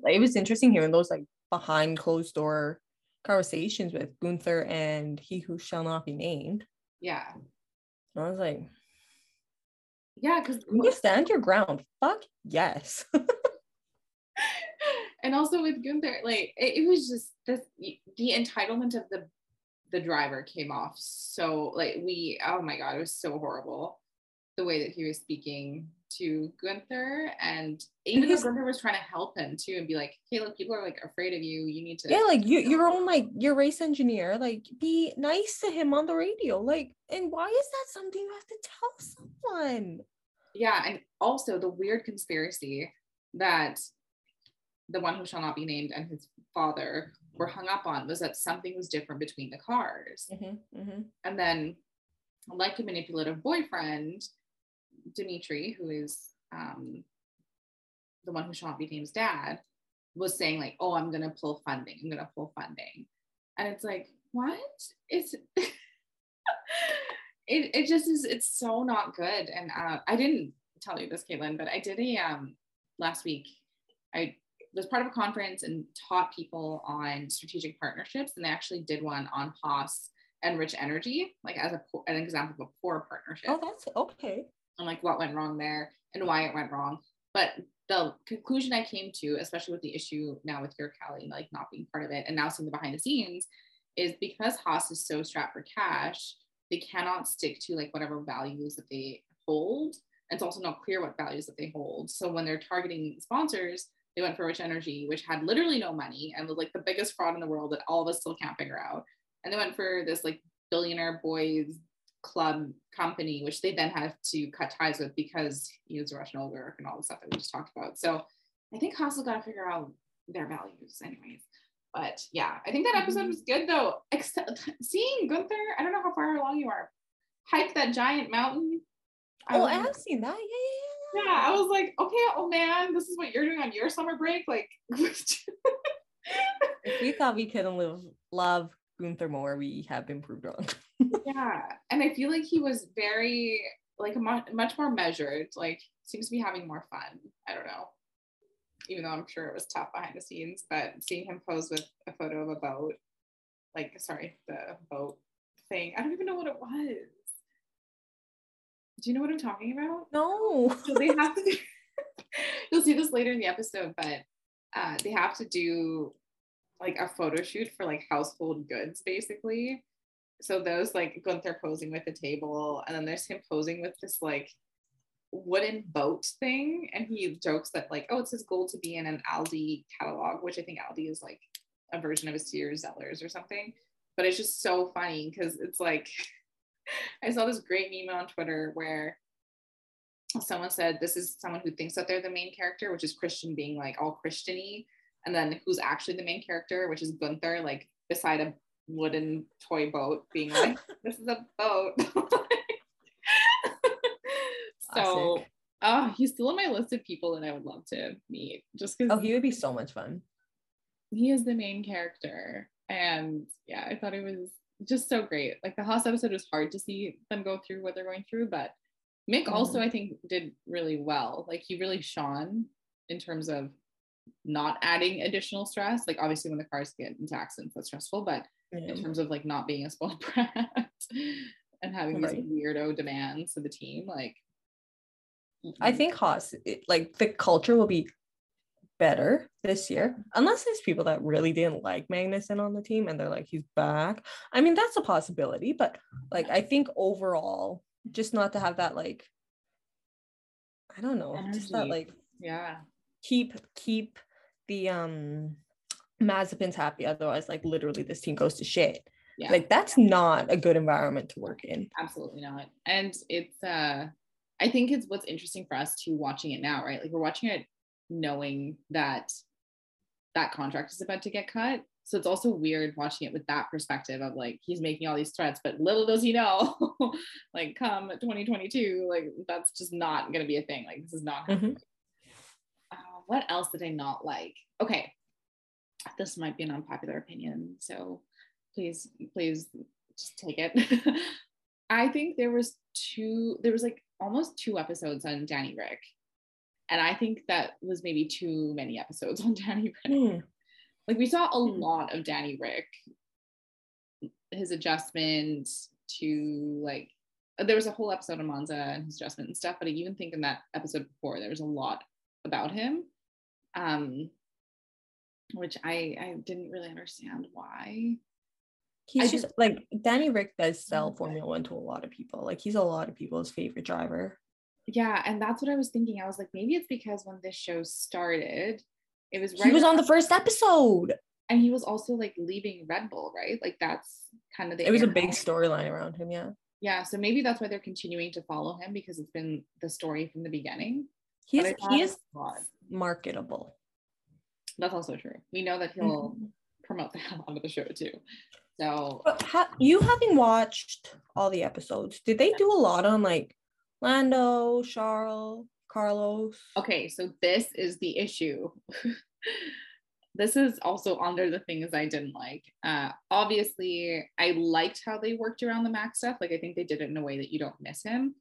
it was interesting hearing those like behind closed door conversations with Gunther and he who shall not be named. Yeah. I was like, yeah, because you stand your ground. Fuck yes. *laughs* and also with Gunther, like it, it, was just this the entitlement of the the driver came off so like we oh my god, it was so horrible the way that he was speaking to Gunther and even though Gunther was trying to help him too and be like, hey, look, people are like afraid of you. You need to Yeah, like you your own like your race engineer, like be nice to him on the radio. Like, and why is that something you have to tell someone? Yeah, and also the weird conspiracy that the one who shall not be named and his father were hung up on was that something was different between the cars. Mm-hmm, mm-hmm. And then, like a manipulative boyfriend, Dimitri, who is um, the one who be named's dad, was saying like, "Oh, I'm gonna pull funding. I'm gonna pull funding," and it's like, what? It's *laughs* it, it just is. It's so not good. And uh, I didn't tell you this, Caitlin, but I did a um last week. I was part of a conference and taught people on strategic partnerships. And they actually did one on Haas and Rich Energy, like as a, an example of a poor partnership. Oh, that's okay. And like what went wrong there and why it went wrong. But the conclusion I came to, especially with the issue now with Uralkali, like not being part of it and now seeing the behind the scenes, is because Haas is so strapped for cash, they cannot stick to like whatever values that they hold. And it's also not clear what values that they hold. So when they're targeting sponsors, they went for Rich Energy, which had literally no money and was like the biggest fraud in the world that all of us still can't figure out. And they went for this like billionaire boys club company, which they then have to cut ties with because he was a Russian oligarch and all the stuff that we just talked about. So I think Hassel got to figure out their values, anyways. But yeah, I think that mm-hmm. episode was good though. Except *laughs* seeing Gunther, I don't know how far along you are, hike that giant mountain. Oh, I, I have seen that. Yeah, yeah, yeah, I was like, okay, oh man, this is what you're doing on your summer break. Like, if *laughs* we thought we couldn't live love Gunther more, we have improved on. *laughs* yeah, and I feel like he was very like much, much more measured. Like, seems to be having more fun. I don't know, even though I'm sure it was tough behind the scenes. But seeing him pose with a photo of a boat, like sorry, the boat thing. I don't even know what it was. Do you know what I'm talking about? No. So they have to *laughs* you'll see this later in the episode, but uh, they have to do like a photo shoot for like household goods basically. So those like Gunther posing with a table, and then there's him posing with this like wooden boat thing. And he jokes that like, oh, it's his goal to be in an Aldi catalog, which I think Aldi is like a version of a Sears Zellers or something. But it's just so funny because it's like *laughs* I saw this great meme on Twitter where someone said this is someone who thinks that they're the main character, which is Christian being like all Christiany, and then who's actually the main character, which is Gunther, like beside a wooden toy boat, being like, *laughs* "This is a boat." *laughs* so, oh, he's still on my list of people that I would love to meet, just because. Oh, he would be so much fun. He is the main character, and yeah, I thought it was just so great. Like the Haas episode was hard to see them go through what they're going through, but Mick mm-hmm. also I think did really well. Like he really shone in terms of not adding additional stress. Like obviously when the cars get into accidents, that's stressful, but in terms of like not being a spoiled *laughs* brat and having right. these weirdo demands of the team, like I think Haas, it, like the culture will be better this year, unless there's people that really didn't like Magnussen on the team and they're like, he's back. I mean, that's a possibility, but like, I think overall, just not to have that, like, I don't know, Energy. just that, like, yeah, keep, keep the, um, Mazepins happy. Otherwise, like, literally, this team goes to shit. Yeah. Like, that's not a good environment to work in. Absolutely not. And it's, uh, I think it's what's interesting for us to watching it now, right? Like we're watching it knowing that that contract is about to get cut. So it's also weird watching it with that perspective of like he's making all these threats, but little does he know, *laughs* like come 2022, like that's just not gonna be a thing. Like this is not. Mm-hmm. What else did I not like? Okay, this might be an unpopular opinion, so please, please just take it. *laughs* I think there was two, there was like almost two episodes on Danny Ric and I think that was maybe too many episodes on *laughs* Danny Ric. Mm. Like we saw a mm. lot of Danny Ric, his adjustment to like there was a whole episode of Monza and his adjustment and stuff, but I even think in that episode before there was a lot about him. Um which I I didn't really understand why. He's I just, just like Danny Ric does sell Formula One to a lot of people. Like he's a lot of people's favorite driver. Yeah and that's what i was thinking. I was like maybe it's because when this show started it was right he was on the first episode. And he was also like leaving red bull right? Like that's kind of the it was a big storyline around him yeah. Yeah so maybe that's why they're continuing to follow him because it's been the story from the beginning he's he is marketable that's also true we know that he'll mm-hmm. promote the hell out of the show too so ha- you having watched all the episodes did they do a lot on like Lando, Charles, Carlos. Okay, so this is the issue. *laughs* this is also under the things I didn't like. Uh, obviously, I liked how they worked around the Max stuff. Like, I think they did it in a way that you don't miss him.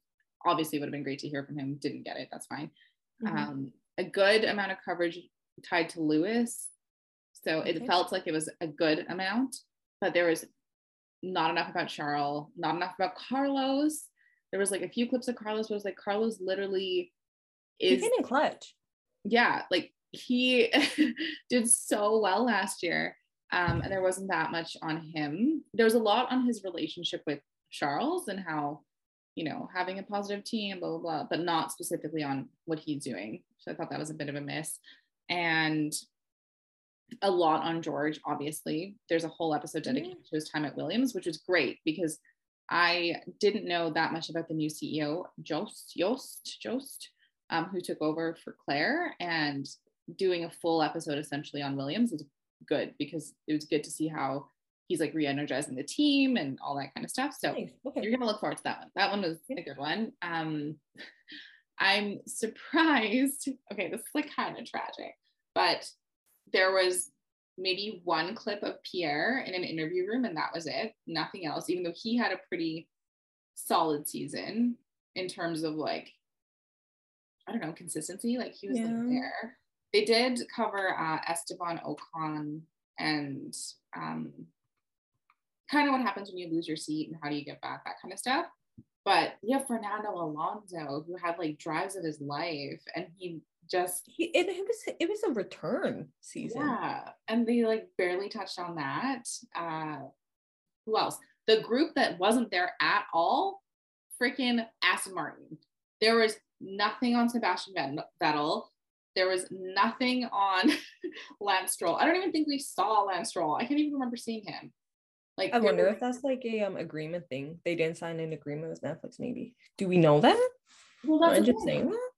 Obviously, it would have been great to hear from him. Didn't get it. That's fine. Mm-hmm. Um, a good amount of coverage tied to Lewis. So okay. it felt like it was a good amount, but there was not enough about Charles, not enough about Carlos there was like a few clips of Carlos, but it was like Carlos literally is in clutch. Yeah, like he *laughs* did so well last year. Um, and there wasn't that much on him. There was a lot on his relationship with Charles and how, you know, having a positive team, blah, blah, blah, but not specifically on what he's doing. So I thought that was a bit of a miss. And a lot on George, obviously. There's a whole episode dedicated mm-hmm. to his time at Williams, which was great because I didn't know that much about the new CEO, Jost, Jost, Jost, um, who took over for Claire, and doing a full episode essentially on Williams was good because it was good to see how he's like re-energizing the team and all that kind of stuff. So nice. okay. you're gonna look forward to that one. That one was a good one. Um, *laughs* I'm surprised. *laughs* Okay, this is like kind of tragic, but there was maybe one clip of Pierre in an interview room, and that was it. Nothing else, even though he had a pretty solid season in terms of like, I don't know, consistency. Like he was yeah. like there. They did cover uh, Esteban Ocon and um, kind of what happens when you lose your seat and how do you get back, that kind of stuff. But have Fernando Alonso who had like drives of his life and he just he, it, it was it was a return season. Yeah. And they like barely touched on that. Uh who else? The group that wasn't there at all, freaking Aston Martin. There was nothing on Sebastian Vettel. There was nothing on *laughs* Lance Stroll. I don't even think we saw Lance Stroll. I can't even remember seeing him. Like I wonder if that's like a um agreement thing. They didn't sign an agreement with Netflix, maybe. Do we know that? Well, that's just saying that.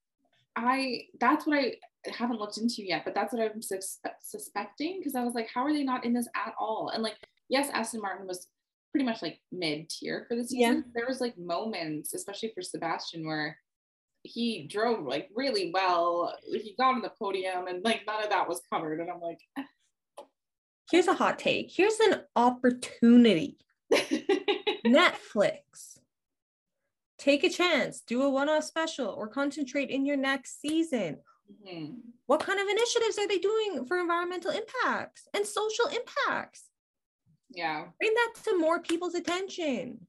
I that's what I haven't looked into yet, but that's what I'm sus- suspecting because I was like, how are they not in this at all? And like, yes, Aston Martin was pretty much like mid tier for the season. Yeah. There was like moments, especially for Sebastian, where he drove like really well. He got on the podium and like none of that was covered. And I'm like, here's a hot take. Here's an opportunity. *laughs* Netflix. Take a chance, do a one off special, or concentrate in your next season. Mm-hmm. What kind of initiatives are they doing for environmental impacts and social impacts? Yeah. Bring that to more people's attention.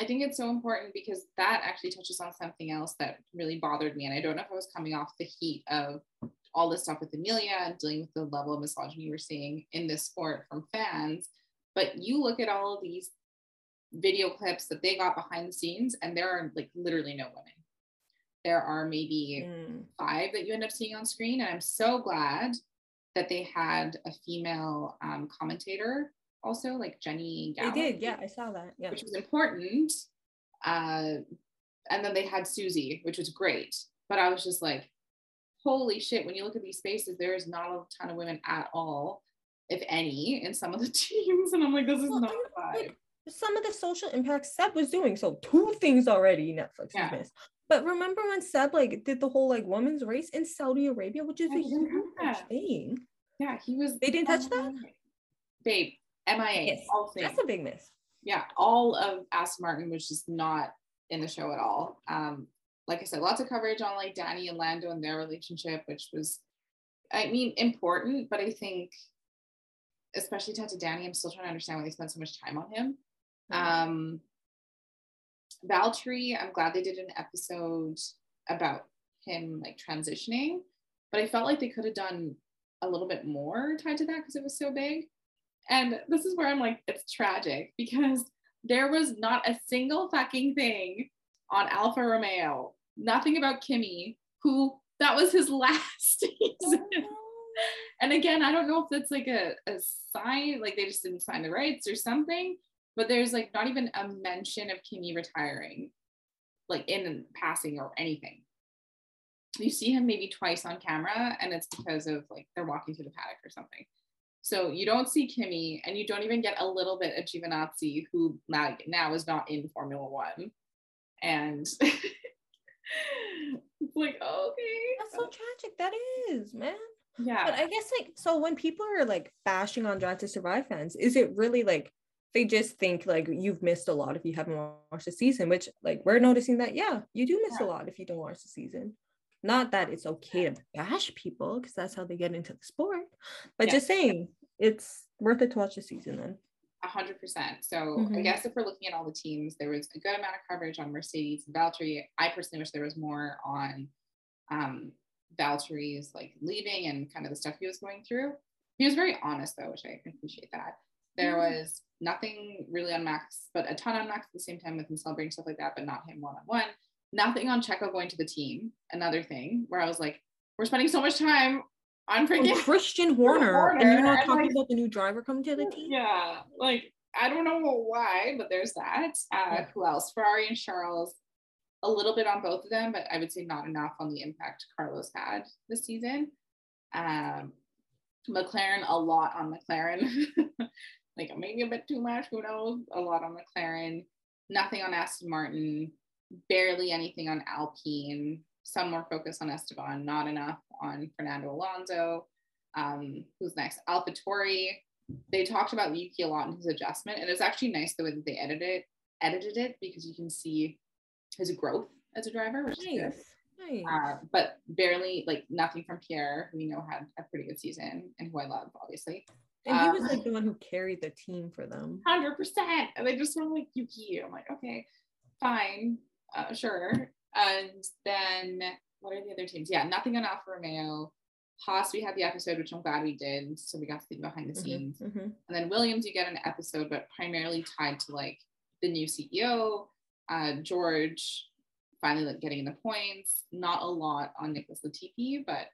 I think it's so important because that actually touches on something else that really bothered me. And I don't know if I was coming off the heat of all this stuff with Amelia and dealing with the level of misogyny we're seeing in this sport from fans. But you look at all of these video clips that they got behind the scenes, and there are like literally no women. There are maybe mm. five that you end up seeing on screen. And I'm so glad that they had a female um, commentator also, like Jenny Gallo. They did, yeah, I saw that. Yeah. Which was important. Uh, and then they had Susie, which was great. But I was just like, holy shit, when you look at these spaces, there is not a ton of women at all, if any, in some of the *laughs* teams. And I'm like, this is well, not vibe. Some of the social impact Seb was doing. So two things already Netflix yeah. missed. But remember when Seb like did the whole like women's race in Saudi Arabia, which is a huge thing. Yeah, he was. They didn't touch that. Babe, MIA. Yes, all that's a big miss. Yeah, all of Aston Martin was just not in the show at all. Um, like I said, lots of coverage on like Danny and Lando and their relationship, which was, I mean, important, but I think, especially tied to Danny, I'm still trying to understand why they spent so much time on him. Mm-hmm. Um, Valtteri, I'm glad they did an episode about him like transitioning, but I felt like they could have done a little bit more tied to that because it was so big. And this is where I'm like, it's tragic because there was not a single fucking thing on Alfa Romeo nothing about Kimi, who that was his *laughs* last season. *laughs* and again, I don't know if that's like a, a sign, like they just didn't sign the rights or something, but there's like not even a mention of Kimi retiring, like in passing or anything. You see him maybe twice on camera, and it's because of like they're walking through the paddock or something. So you don't see Kimi, and you don't even get a little bit of Giovinazzi, who now, now is not in Formula One. And *laughs* it's like, okay. That's so tragic. That is, man. Yeah. But I guess like so when people are like bashing on Drive to Survive fans, is it really like they just think like you've missed a lot if you haven't watched the season, which like we're noticing that yeah, you do miss yeah. a lot if you don't watch the season. Not that it's okay to bash people because that's how they get into the sport, but yeah. just saying it's worth it to watch the season then. 100%. So mm-hmm. I guess if we're looking at all the teams, there was a good amount of coverage on Mercedes and Valtteri. I personally wish there was more on um, Valtteri's like leaving and kind of the stuff he was going through. He was very honest though, which I appreciate that. There mm-hmm. was nothing really on Max, but a ton on Max at the same time with him celebrating stuff like that, but not him one on one. Nothing on Checo going to the team. Another thing where I was like, we're spending so much time I'm freaking Christian *laughs* Horner, Horner, and you're not talking like, about the new driver coming to the team. Yeah, like I don't know why, but there's that. Uh. Who else? Ferrari and Charles. A little bit on both of them, but I would say not enough on the impact Carlos had this season. Um, McLaren, a lot on McLaren. *laughs* like maybe a bit too much. Who knows? A lot on McLaren. Nothing on Aston Martin. Barely anything on Alpine some more focus on Esteban, not enough on Fernando Alonso. Um, who's next? AlphaTauri. They talked about Yuki a lot in his adjustment, and it's actually nice the way that they edited it, edited it because you can see his growth as a driver, which nice. is good. Nice. Uh, but barely like nothing from Pierre, who we know had a pretty good season and who I love, obviously. And he was like the one who carried the team for them. Hundred percent. And they just were like Yuki. I'm like, okay, fine, uh, sure. And then what are the other teams? Yeah, nothing on Alfa Romeo. Haas, we had the episode, which I'm glad we did. So we got to see behind the Mhm, scenes. mhm. And then Williams, you get an episode, but primarily tied to like the new CEO, uh, George finally like getting the points. Not a lot on Nicholas Latifi, but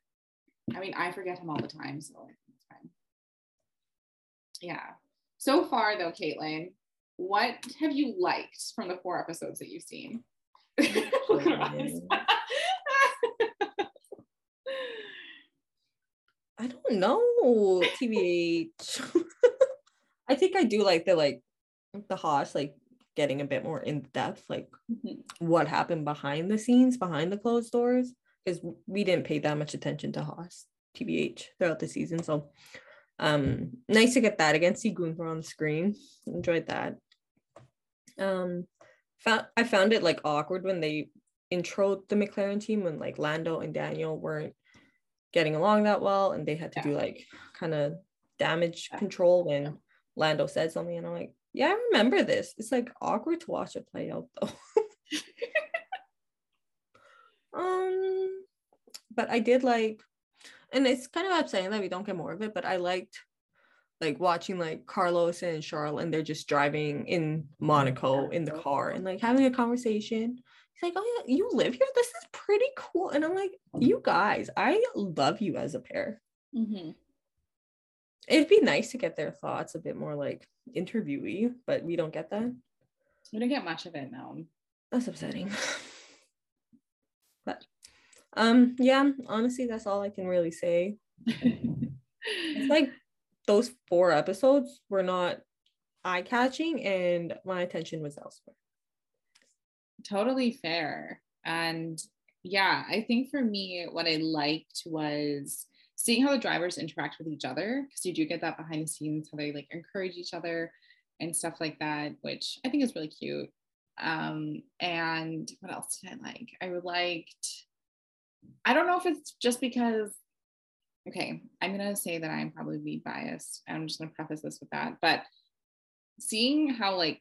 I mean, I forget him all the time, so it's fine. Yeah. So far, though, Caitlin, what have you liked from the four episodes that you've seen? *laughs* Look at her eyes. I don't know, TBH. *laughs* I think I do like the like the Haas like getting a bit more in depth, like Mhm. what happened behind the scenes, behind the closed doors, because we didn't pay that much attention to Haas, TBH, throughout the season. So um nice to get that again. See Gunther on the screen. Enjoyed that. Um found I found it like awkward when they introed the McLaren team when like Lando and Daniel weren't getting along that well and they had to Yeah. do like kind of damage Yeah. control when Lando said something and I'm like, yeah, I remember this. It's like awkward to watch it play out though. *laughs* um but I did like and it's kind of upsetting that we don't get more of it, but I liked like watching like Carlos and Charles and they're just driving in Monaco in the car and like having a conversation. He's like, Oh yeah, you live here? This is pretty cool. And I'm like, you guys, I love you as a pair. Mhm. It'd be nice to get their thoughts a bit more like interviewee, but we don't get that. We don't get much of it now. That's upsetting. *laughs* But um yeah, honestly, that's all I can really say. *laughs* It's like those four episodes were not eye catching and my attention was elsewhere. totally fair. And yeah, I think for me, what I liked was seeing how the drivers interact with each other because you do get that behind the scenes, how they like encourage each other and stuff like that, which I think is really cute. Um, and what else did I like? I liked, I don't know if it's just because, okay, I'm gonna say that I'm probably biased. I'm just gonna preface this with that, but seeing how like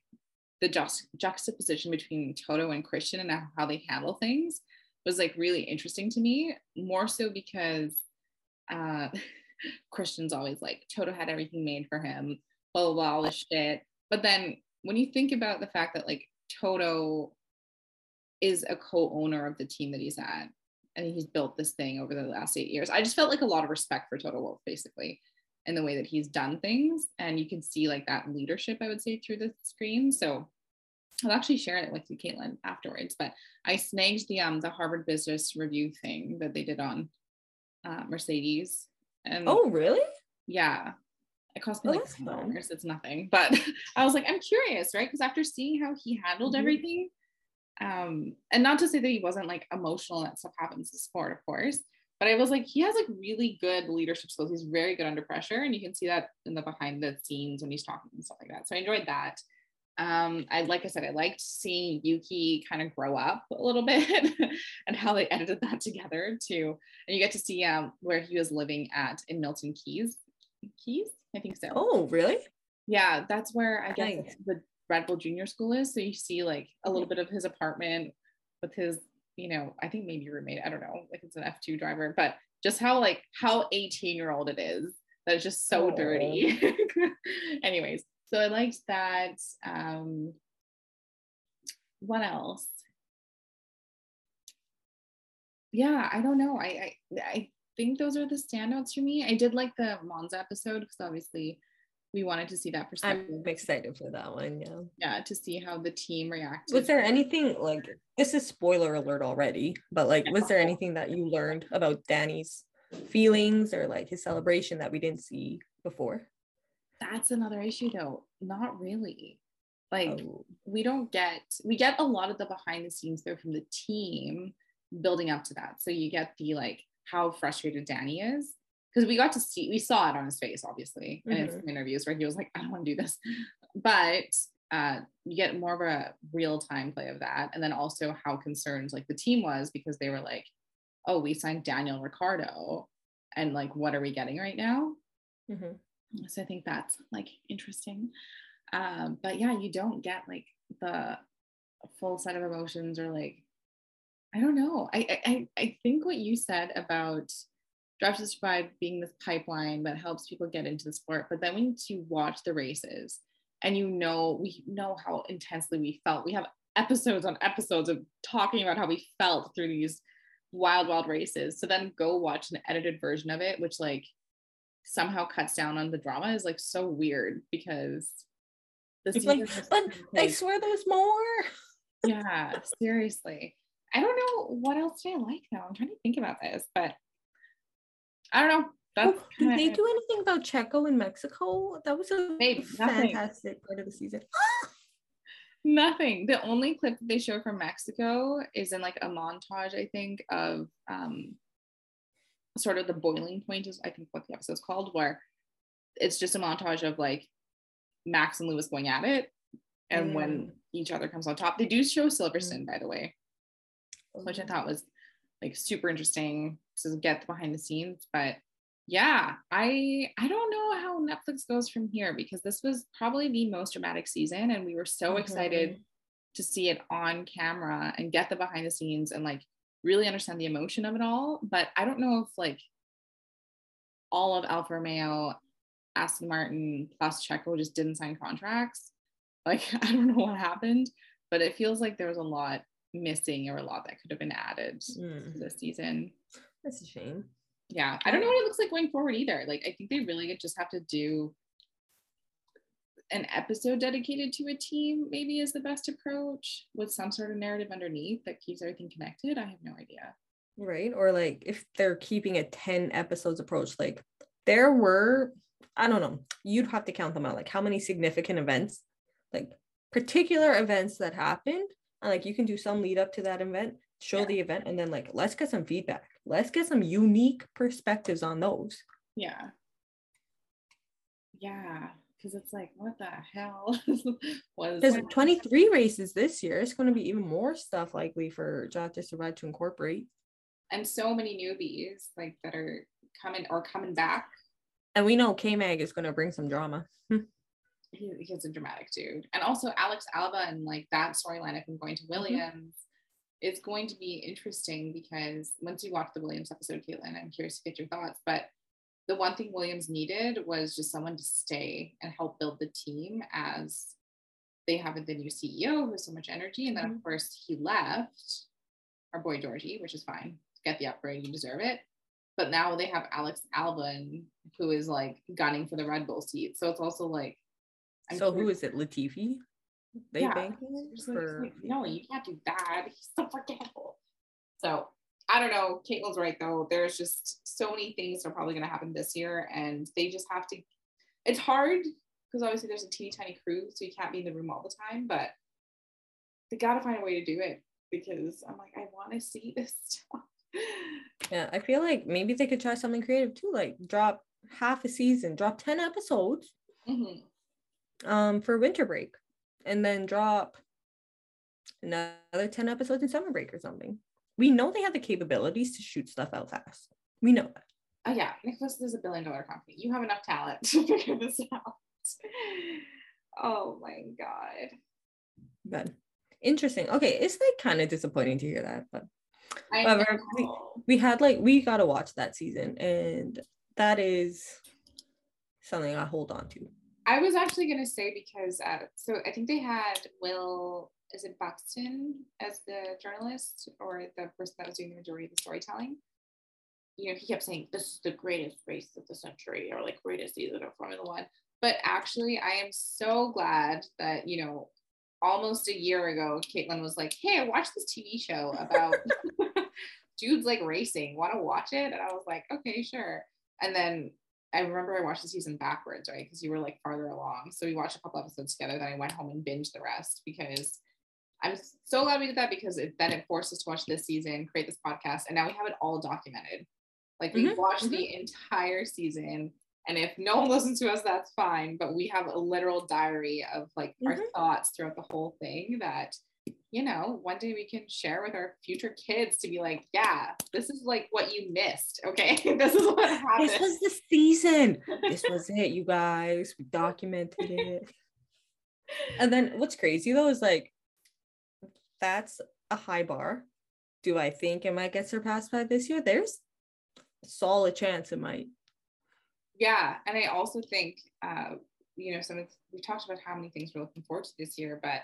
the just juxtaposition between Toto and Christian and how they handle things was like really interesting to me, more so because uh, *laughs* Christian's always like Toto had everything made for him, blah blah blah, all this shit. But then when you think about the fact that like Toto is a co-owner of the team that he's at, and he's built this thing over the last eight years, I just felt like a lot of respect for Toto Wolff, basically in the way that he's done things. And you can see like that leadership, I would say, through the screen. So I'll actually share it with you, Caitlin, afterwards. But I snagged the um the Harvard Business Review thing that they did on uh, Mercedes. And Oh, really? yeah, it cost me Oh, like that's ten fun. dollars. It's nothing, but *laughs* I was like, I'm curious, right? Because after seeing how he handled Mhm. everything, um, and not to say that he wasn't like emotional and that stuff happens in sport, of course, but I was like, he has like really good leadership skills. He's very good under pressure, and you can see that in the behind the scenes when he's talking and stuff like that. So I enjoyed that. Um, I like I said, I liked seeing Yuki kind of grow up a little *laughs* bit and how they edited that together too. And you get to see um where he was living at in Milton Keys. Keys, I think so. Oh, really? Yeah, that's where I guess the Red Bull Junior School is. So you see like a little bit of his apartment with his, you know, I think maybe roommate. I don't know, like it's an F2 driver, but just how like how 18 year old it is that is just so Aw. dirty. *laughs* Anyways, so I liked that. Um, what else? Yeah, I don't know. I, I I think those are the standouts for me. I did like the Monza episode because obviously we wanted to see that perspective. I'm excited for that one. Yeah. yeah, to see how the team reacted. Was there anything like this is spoiler alert already, but like was there anything that you learned about Danny's feelings or like his celebration that we didn't see before? That's another issue though. Not really. Like Oh, we don't get we get a lot of the behind the scenes though from the team building up to that. So you get the like how frustrated Danny is because we got to see we saw it on his face obviously and in Mhm. some interviews where he was like I don't want to do this, but uh, you get more of a real time play of that and then also how concerned like the team was because they were like oh we signed Daniel Ricciardo and like what are we getting right now mhm. So I think that's like interesting. Um, but yeah, you don't get like the full set of emotions or like I don't know. I I I think what you said about Drive to Survive being this pipeline that helps people get into the sport, but then when you watch the races and you know we know how intensely we felt. We have episodes on episodes of talking about how we felt through these wild wild races. So then go watch an edited version of it, which like somehow cuts down on the drama is like so weird because the like, but I swear there's more. yeah, seriously. I don't know what else did I like though. I'm trying to think about this, but I don't know. That's oh, did they do anything about Checo in Mexico? That was a Babe, fantastic part of the season. *gasps* nothing. The only clip they show from Mexico is in like a montage, I think, of um sort of the boiling point is I think what the episode's called, where it's just a montage of like Max and Lewis going at it and mm. when each other comes on top. They do show Silverstone, mm. by the way, which I thought was like super interesting to get behind the scenes. But yeah, I I don't know how Netflix goes from here because this was probably the most dramatic season, and we were so mm-hmm. excited to see it on camera and get the behind the scenes and like really understand the emotion of it all. But I don't know if like all of Alfa Romeo, Aston Martin plus Checo just didn't sign contracts. Like *laughs* I don't know what happened, but it feels like there was a lot missing or a lot that could have been added mm. this season. That's a shame. Yeah, I don't know what it looks like going forward either. Like I think they really just have to do an episode dedicated to a team maybe is the best approach with some sort of narrative underneath that keeps everything connected i have no idea right or like if they're keeping a 10 episodes approach like there were i don't know you'd have to count them out like how many significant events like particular events that happened and like you can do some lead up to that event show yeah. the event and then like let's get some feedback let's get some unique perspectives on those yeah yeah because it's like, what the hell? *laughs* There's 23 races this year. It's going to be even more stuff likely for Drive to Survive to incorporate. And so many newbies like that are coming or coming back. And we know K Mag is going to bring some drama. *laughs* he, he's a dramatic dude. And also Alex Albon and like that storyline of him going to mm-hmm. Williams. Mm-hmm. is going to be interesting because once you watch the Williams episode, Caitlin, I'm curious to get your thoughts. But the one thing Williams needed was just someone to stay and help build the team as they have the new CEO who has so much energy. And then, of mm-hmm. course, he left our boy Georgie, which is fine. Get the upgrade, you deserve it. But now they have Alex Albon, who is like gunning for the Red Bull seat. So it's also like, I'm so who is it? Latifi? They yeah. banking for... like, no, you can't do that. He's so forgettable. So I don't know. Caitlin's right though. There's just so many things that are probably going to happen this year, and they just have to. It's hard because obviously there's a teeny tiny crew, so you can't be in the room all the time. But they got to find a way to do it because I'm like, I want to see *laughs* this stuff. Yeah, I feel like maybe they could try something creative too, like drop half a season, drop ten episodes, mm-hmm. Um, for winter break, and then drop another ten episodes in summer break or something we know they have the capabilities to shoot stuff out fast. We know that. Oh yeah, Netflix is a billion dollar company. You have enough talent *laughs* to figure this out. oh my god. But interesting. Okay, it's like kind of disappointing to hear that, but however, we, we had like we gotta watch that season, and that is something I hold on to. I was actually gonna say because uh, so I think they had Will is it Buxton as the journalist or the person that was doing the majority of the storytelling? You know, he kept saying this is the greatest race of the century or like greatest season of Formula One. But actually, I am so glad that, you know, almost a year ago, Caitlin was like, Hey, I watched this TV show about *laughs* *laughs* dudes like racing. Want to watch it? And I was like, Okay, sure. And then I remember I watched the season backwards, right? Because you were like farther along. So we watched a couple episodes together. Then I went home and binged the rest because I'm so glad we did that because it, then it forced us to watch this season, create this podcast, and now we have it all documented. Like we mm-hmm, watched mm-hmm. the entire season, and if no one *laughs* listens to us, that's fine. But we have a literal diary of like mm-hmm. our thoughts throughout the whole thing that you know, one day we can share with our future kids to be like, yeah, this is like what you missed. Okay. *laughs* this is what happened. This was the season. *laughs* this was it, you guys. We documented it. *laughs* and then what's crazy though is like, that's a high bar. Do I think it might get surpassed by this year? There's a solid chance it might. Yeah. And I also think, uh, you know, some of we talked about how many things we're looking forward to this year, but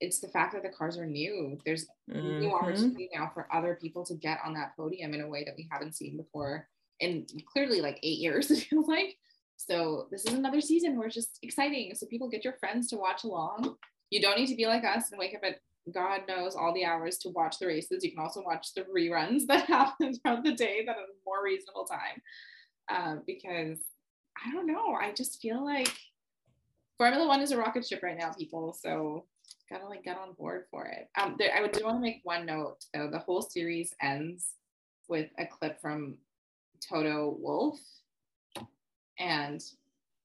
it's the fact that the cars are new. There's mm-hmm. new opportunity now for other people to get on that podium in a way that we haven't seen before And clearly like eight years, *laughs* it feels like. So this is another season where it's just exciting. So people get your friends to watch along. You don't need to be like us and wake up at God knows all the hours to watch the races. You can also watch the reruns that *laughs* happen throughout the day that are more reasonable time. Uh, because I don't know, I just feel like Formula One is a rocket ship right now, people. So gotta like get on board for it. Um, there, I would do want to make one note though. The whole series ends with a clip from Toto Wolff, and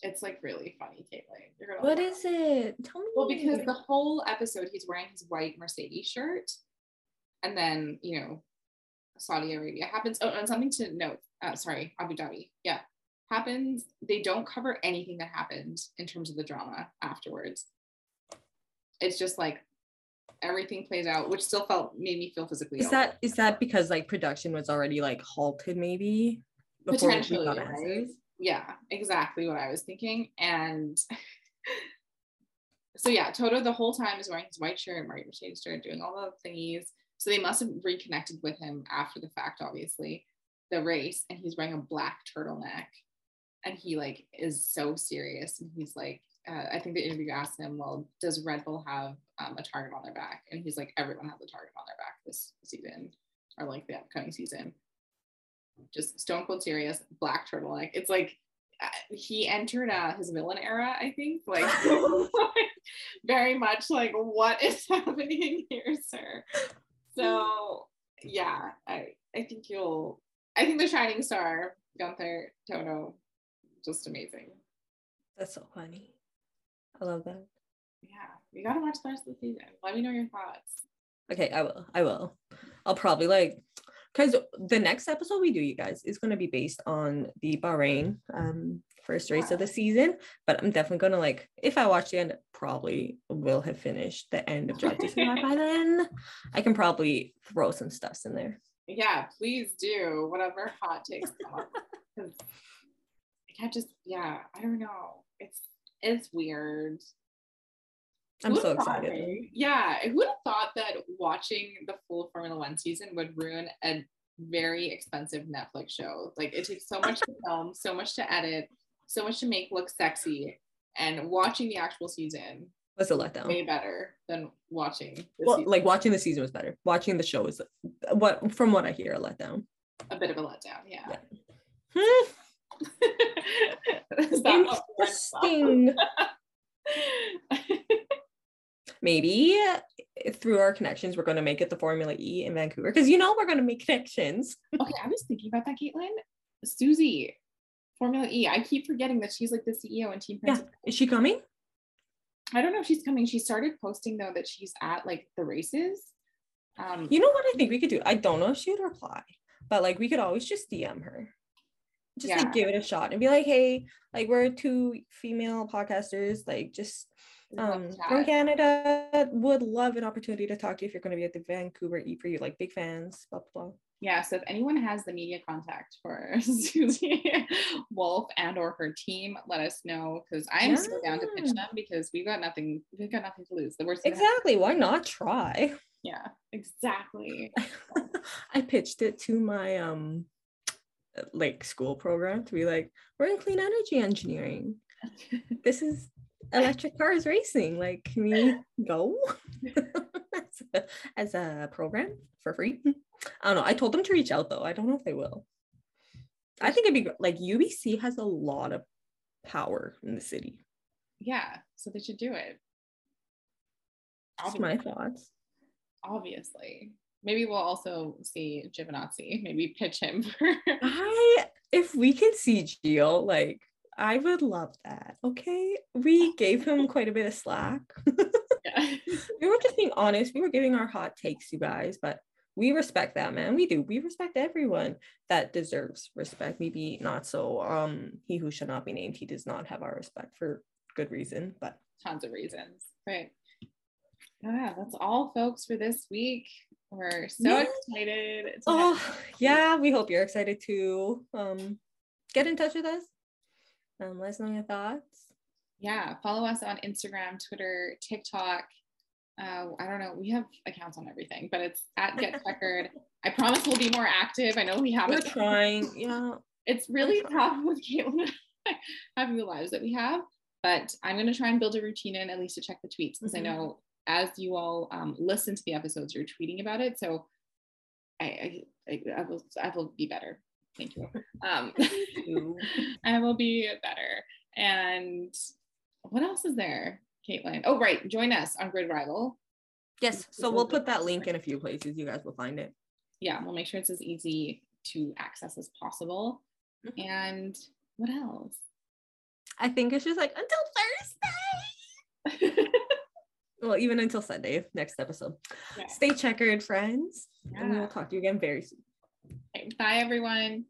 it's like really funny, Caitlin. What is it? Tell me. Well, because the whole episode he's wearing his white Mercedes shirt, and then you know, Saudi Arabia happens. Oh, and something to note. Uh, sorry, Abu Dhabi. Yeah, happens. They don't cover anything that happened in terms of the drama afterwards it's just like everything plays out, which still felt made me feel physically. Is that is that because like production was already like halted maybe? Potentially, right? Yeah, exactly what I was thinking. And *laughs* so yeah, Toto the whole time is wearing his white shirt, Mario Mercedes shirt, doing all the thingies. So they must have reconnected with him after the fact, obviously, the race, and he's wearing a black turtleneck. And he like is so serious and he's like, uh, I think the interview asked him, well, does Red Bull have um, a target on their back? And he's like, everyone has a target on their back this season or like the upcoming season. Just stone cold serious, black turtleneck. It's like uh, he entered uh, his villain era, I think. Like, *laughs* *laughs* very much like, what is *laughs* happening here, sir? So, yeah, I, I think you'll, I think the shining star, Gunther Toto, just amazing. That's so funny. I love that. Yeah, you gotta watch the rest of the season. Let me know your thoughts. Okay, I will. I will. I'll probably like because the next episode we do, you guys, is going to be based on the Bahrain um first race yeah. of the season. But I'm definitely gonna like if I watch the end, probably will have finished the end of to *laughs* by then. I can probably throw some stuffs in there. Yeah, please do whatever hot takes. *laughs* I can't just yeah, I don't know. It's it's weird. I'm so excited. yeah, who would have thought that watching the full Formula One season would ruin a very expensive Netflix show? Like it takes so much to *laughs* film, so much to edit, so much to make look sexy, and watching the actual season was a letdown. Way better than watching. well, season. like watching the season was better. Watching the show was what, from what I hear, a letdown. A bit of a letdown, yeah. yeah. Hmm. Interesting. *laughs* Maybe through our connections, we're going to make it the Formula E in Vancouver because you know we're going to make connections. *laughs* okay, I was thinking about that, Caitlin. Susie, Formula E. I keep forgetting that she's like the CEO and team principal. Yeah. Is she coming? I don't know if she's coming. She started posting though that she's at like the races. Um, you know what I think we could do? I don't know if she would reply, but like we could always just DM her just yeah. like give it a shot and be like hey like we're two female podcasters like just um from canada would love an opportunity to talk to you if you're going to be at the vancouver e for you like big fans blah blah blah. Yeah so if anyone has the media contact for *laughs* susie Wolff and or her team let us know because i am yeah. so down to pitch them because we've got nothing we've got nothing to lose. The worst exactly why not try? Yeah exactly. *laughs* I pitched it to my um like school program to be like we're in clean energy engineering. *laughs* This is electric cars racing. Like can we go? *laughs* As, a, as a program for free. I don't know. I told them to reach out though. I don't know if they will. I think it'd be like ubc has a lot of power in the city. Yeah so they should do it. That's my thoughts. obviously maybe we'll also see Giovinazzi. *laughs* Maybe pitch him *laughs* for. I if we can see Gio, like I would love that. Okay, we gave him quite a bit of slack. *laughs* yeah. we were just being honest. We were giving our hot takes, you guys, but we respect that, man. We do. We respect everyone that deserves respect. Maybe not so. Um, he who shall not be named, he does not have our respect for good reason, but tons of reasons. Right. Yeah, that's all, folks, for this week. We're so yeah. excited. oh, yeah. We hope you're excited to um get in touch with us. Um, let us know your thoughts. Yeah, follow us on Instagram, Twitter, TikTok. Uh, I don't know. We have accounts on everything, but it's at Get Checkered. *laughs* I promise we'll be more active. I know we haven't. We're trying. Yeah. *laughs* It's really tough with Caitlin *laughs* having the lives that we have, but I'm going to try and build a routine in at least to check the tweets because mm-hmm. I know as you all um, listen to the episodes, you're tweeting about it. So I, I, I, will, I will be better. Thank you. Um, *laughs* *laughs* I will be better. And what else is there, Caitlin? Oh, right. Join us on Grid Rival. Yes. So we'll put that link in a few places. You guys will find it. Yeah. We'll make sure it's as easy to access as possible. Mm-hmm. And what else? I think it's just like until Thursday. *laughs* well, even until Sunday, next episode. Yeah. Stay checkered, friends. Yeah. And we'll talk to you again very soon. Okay, bye, everyone.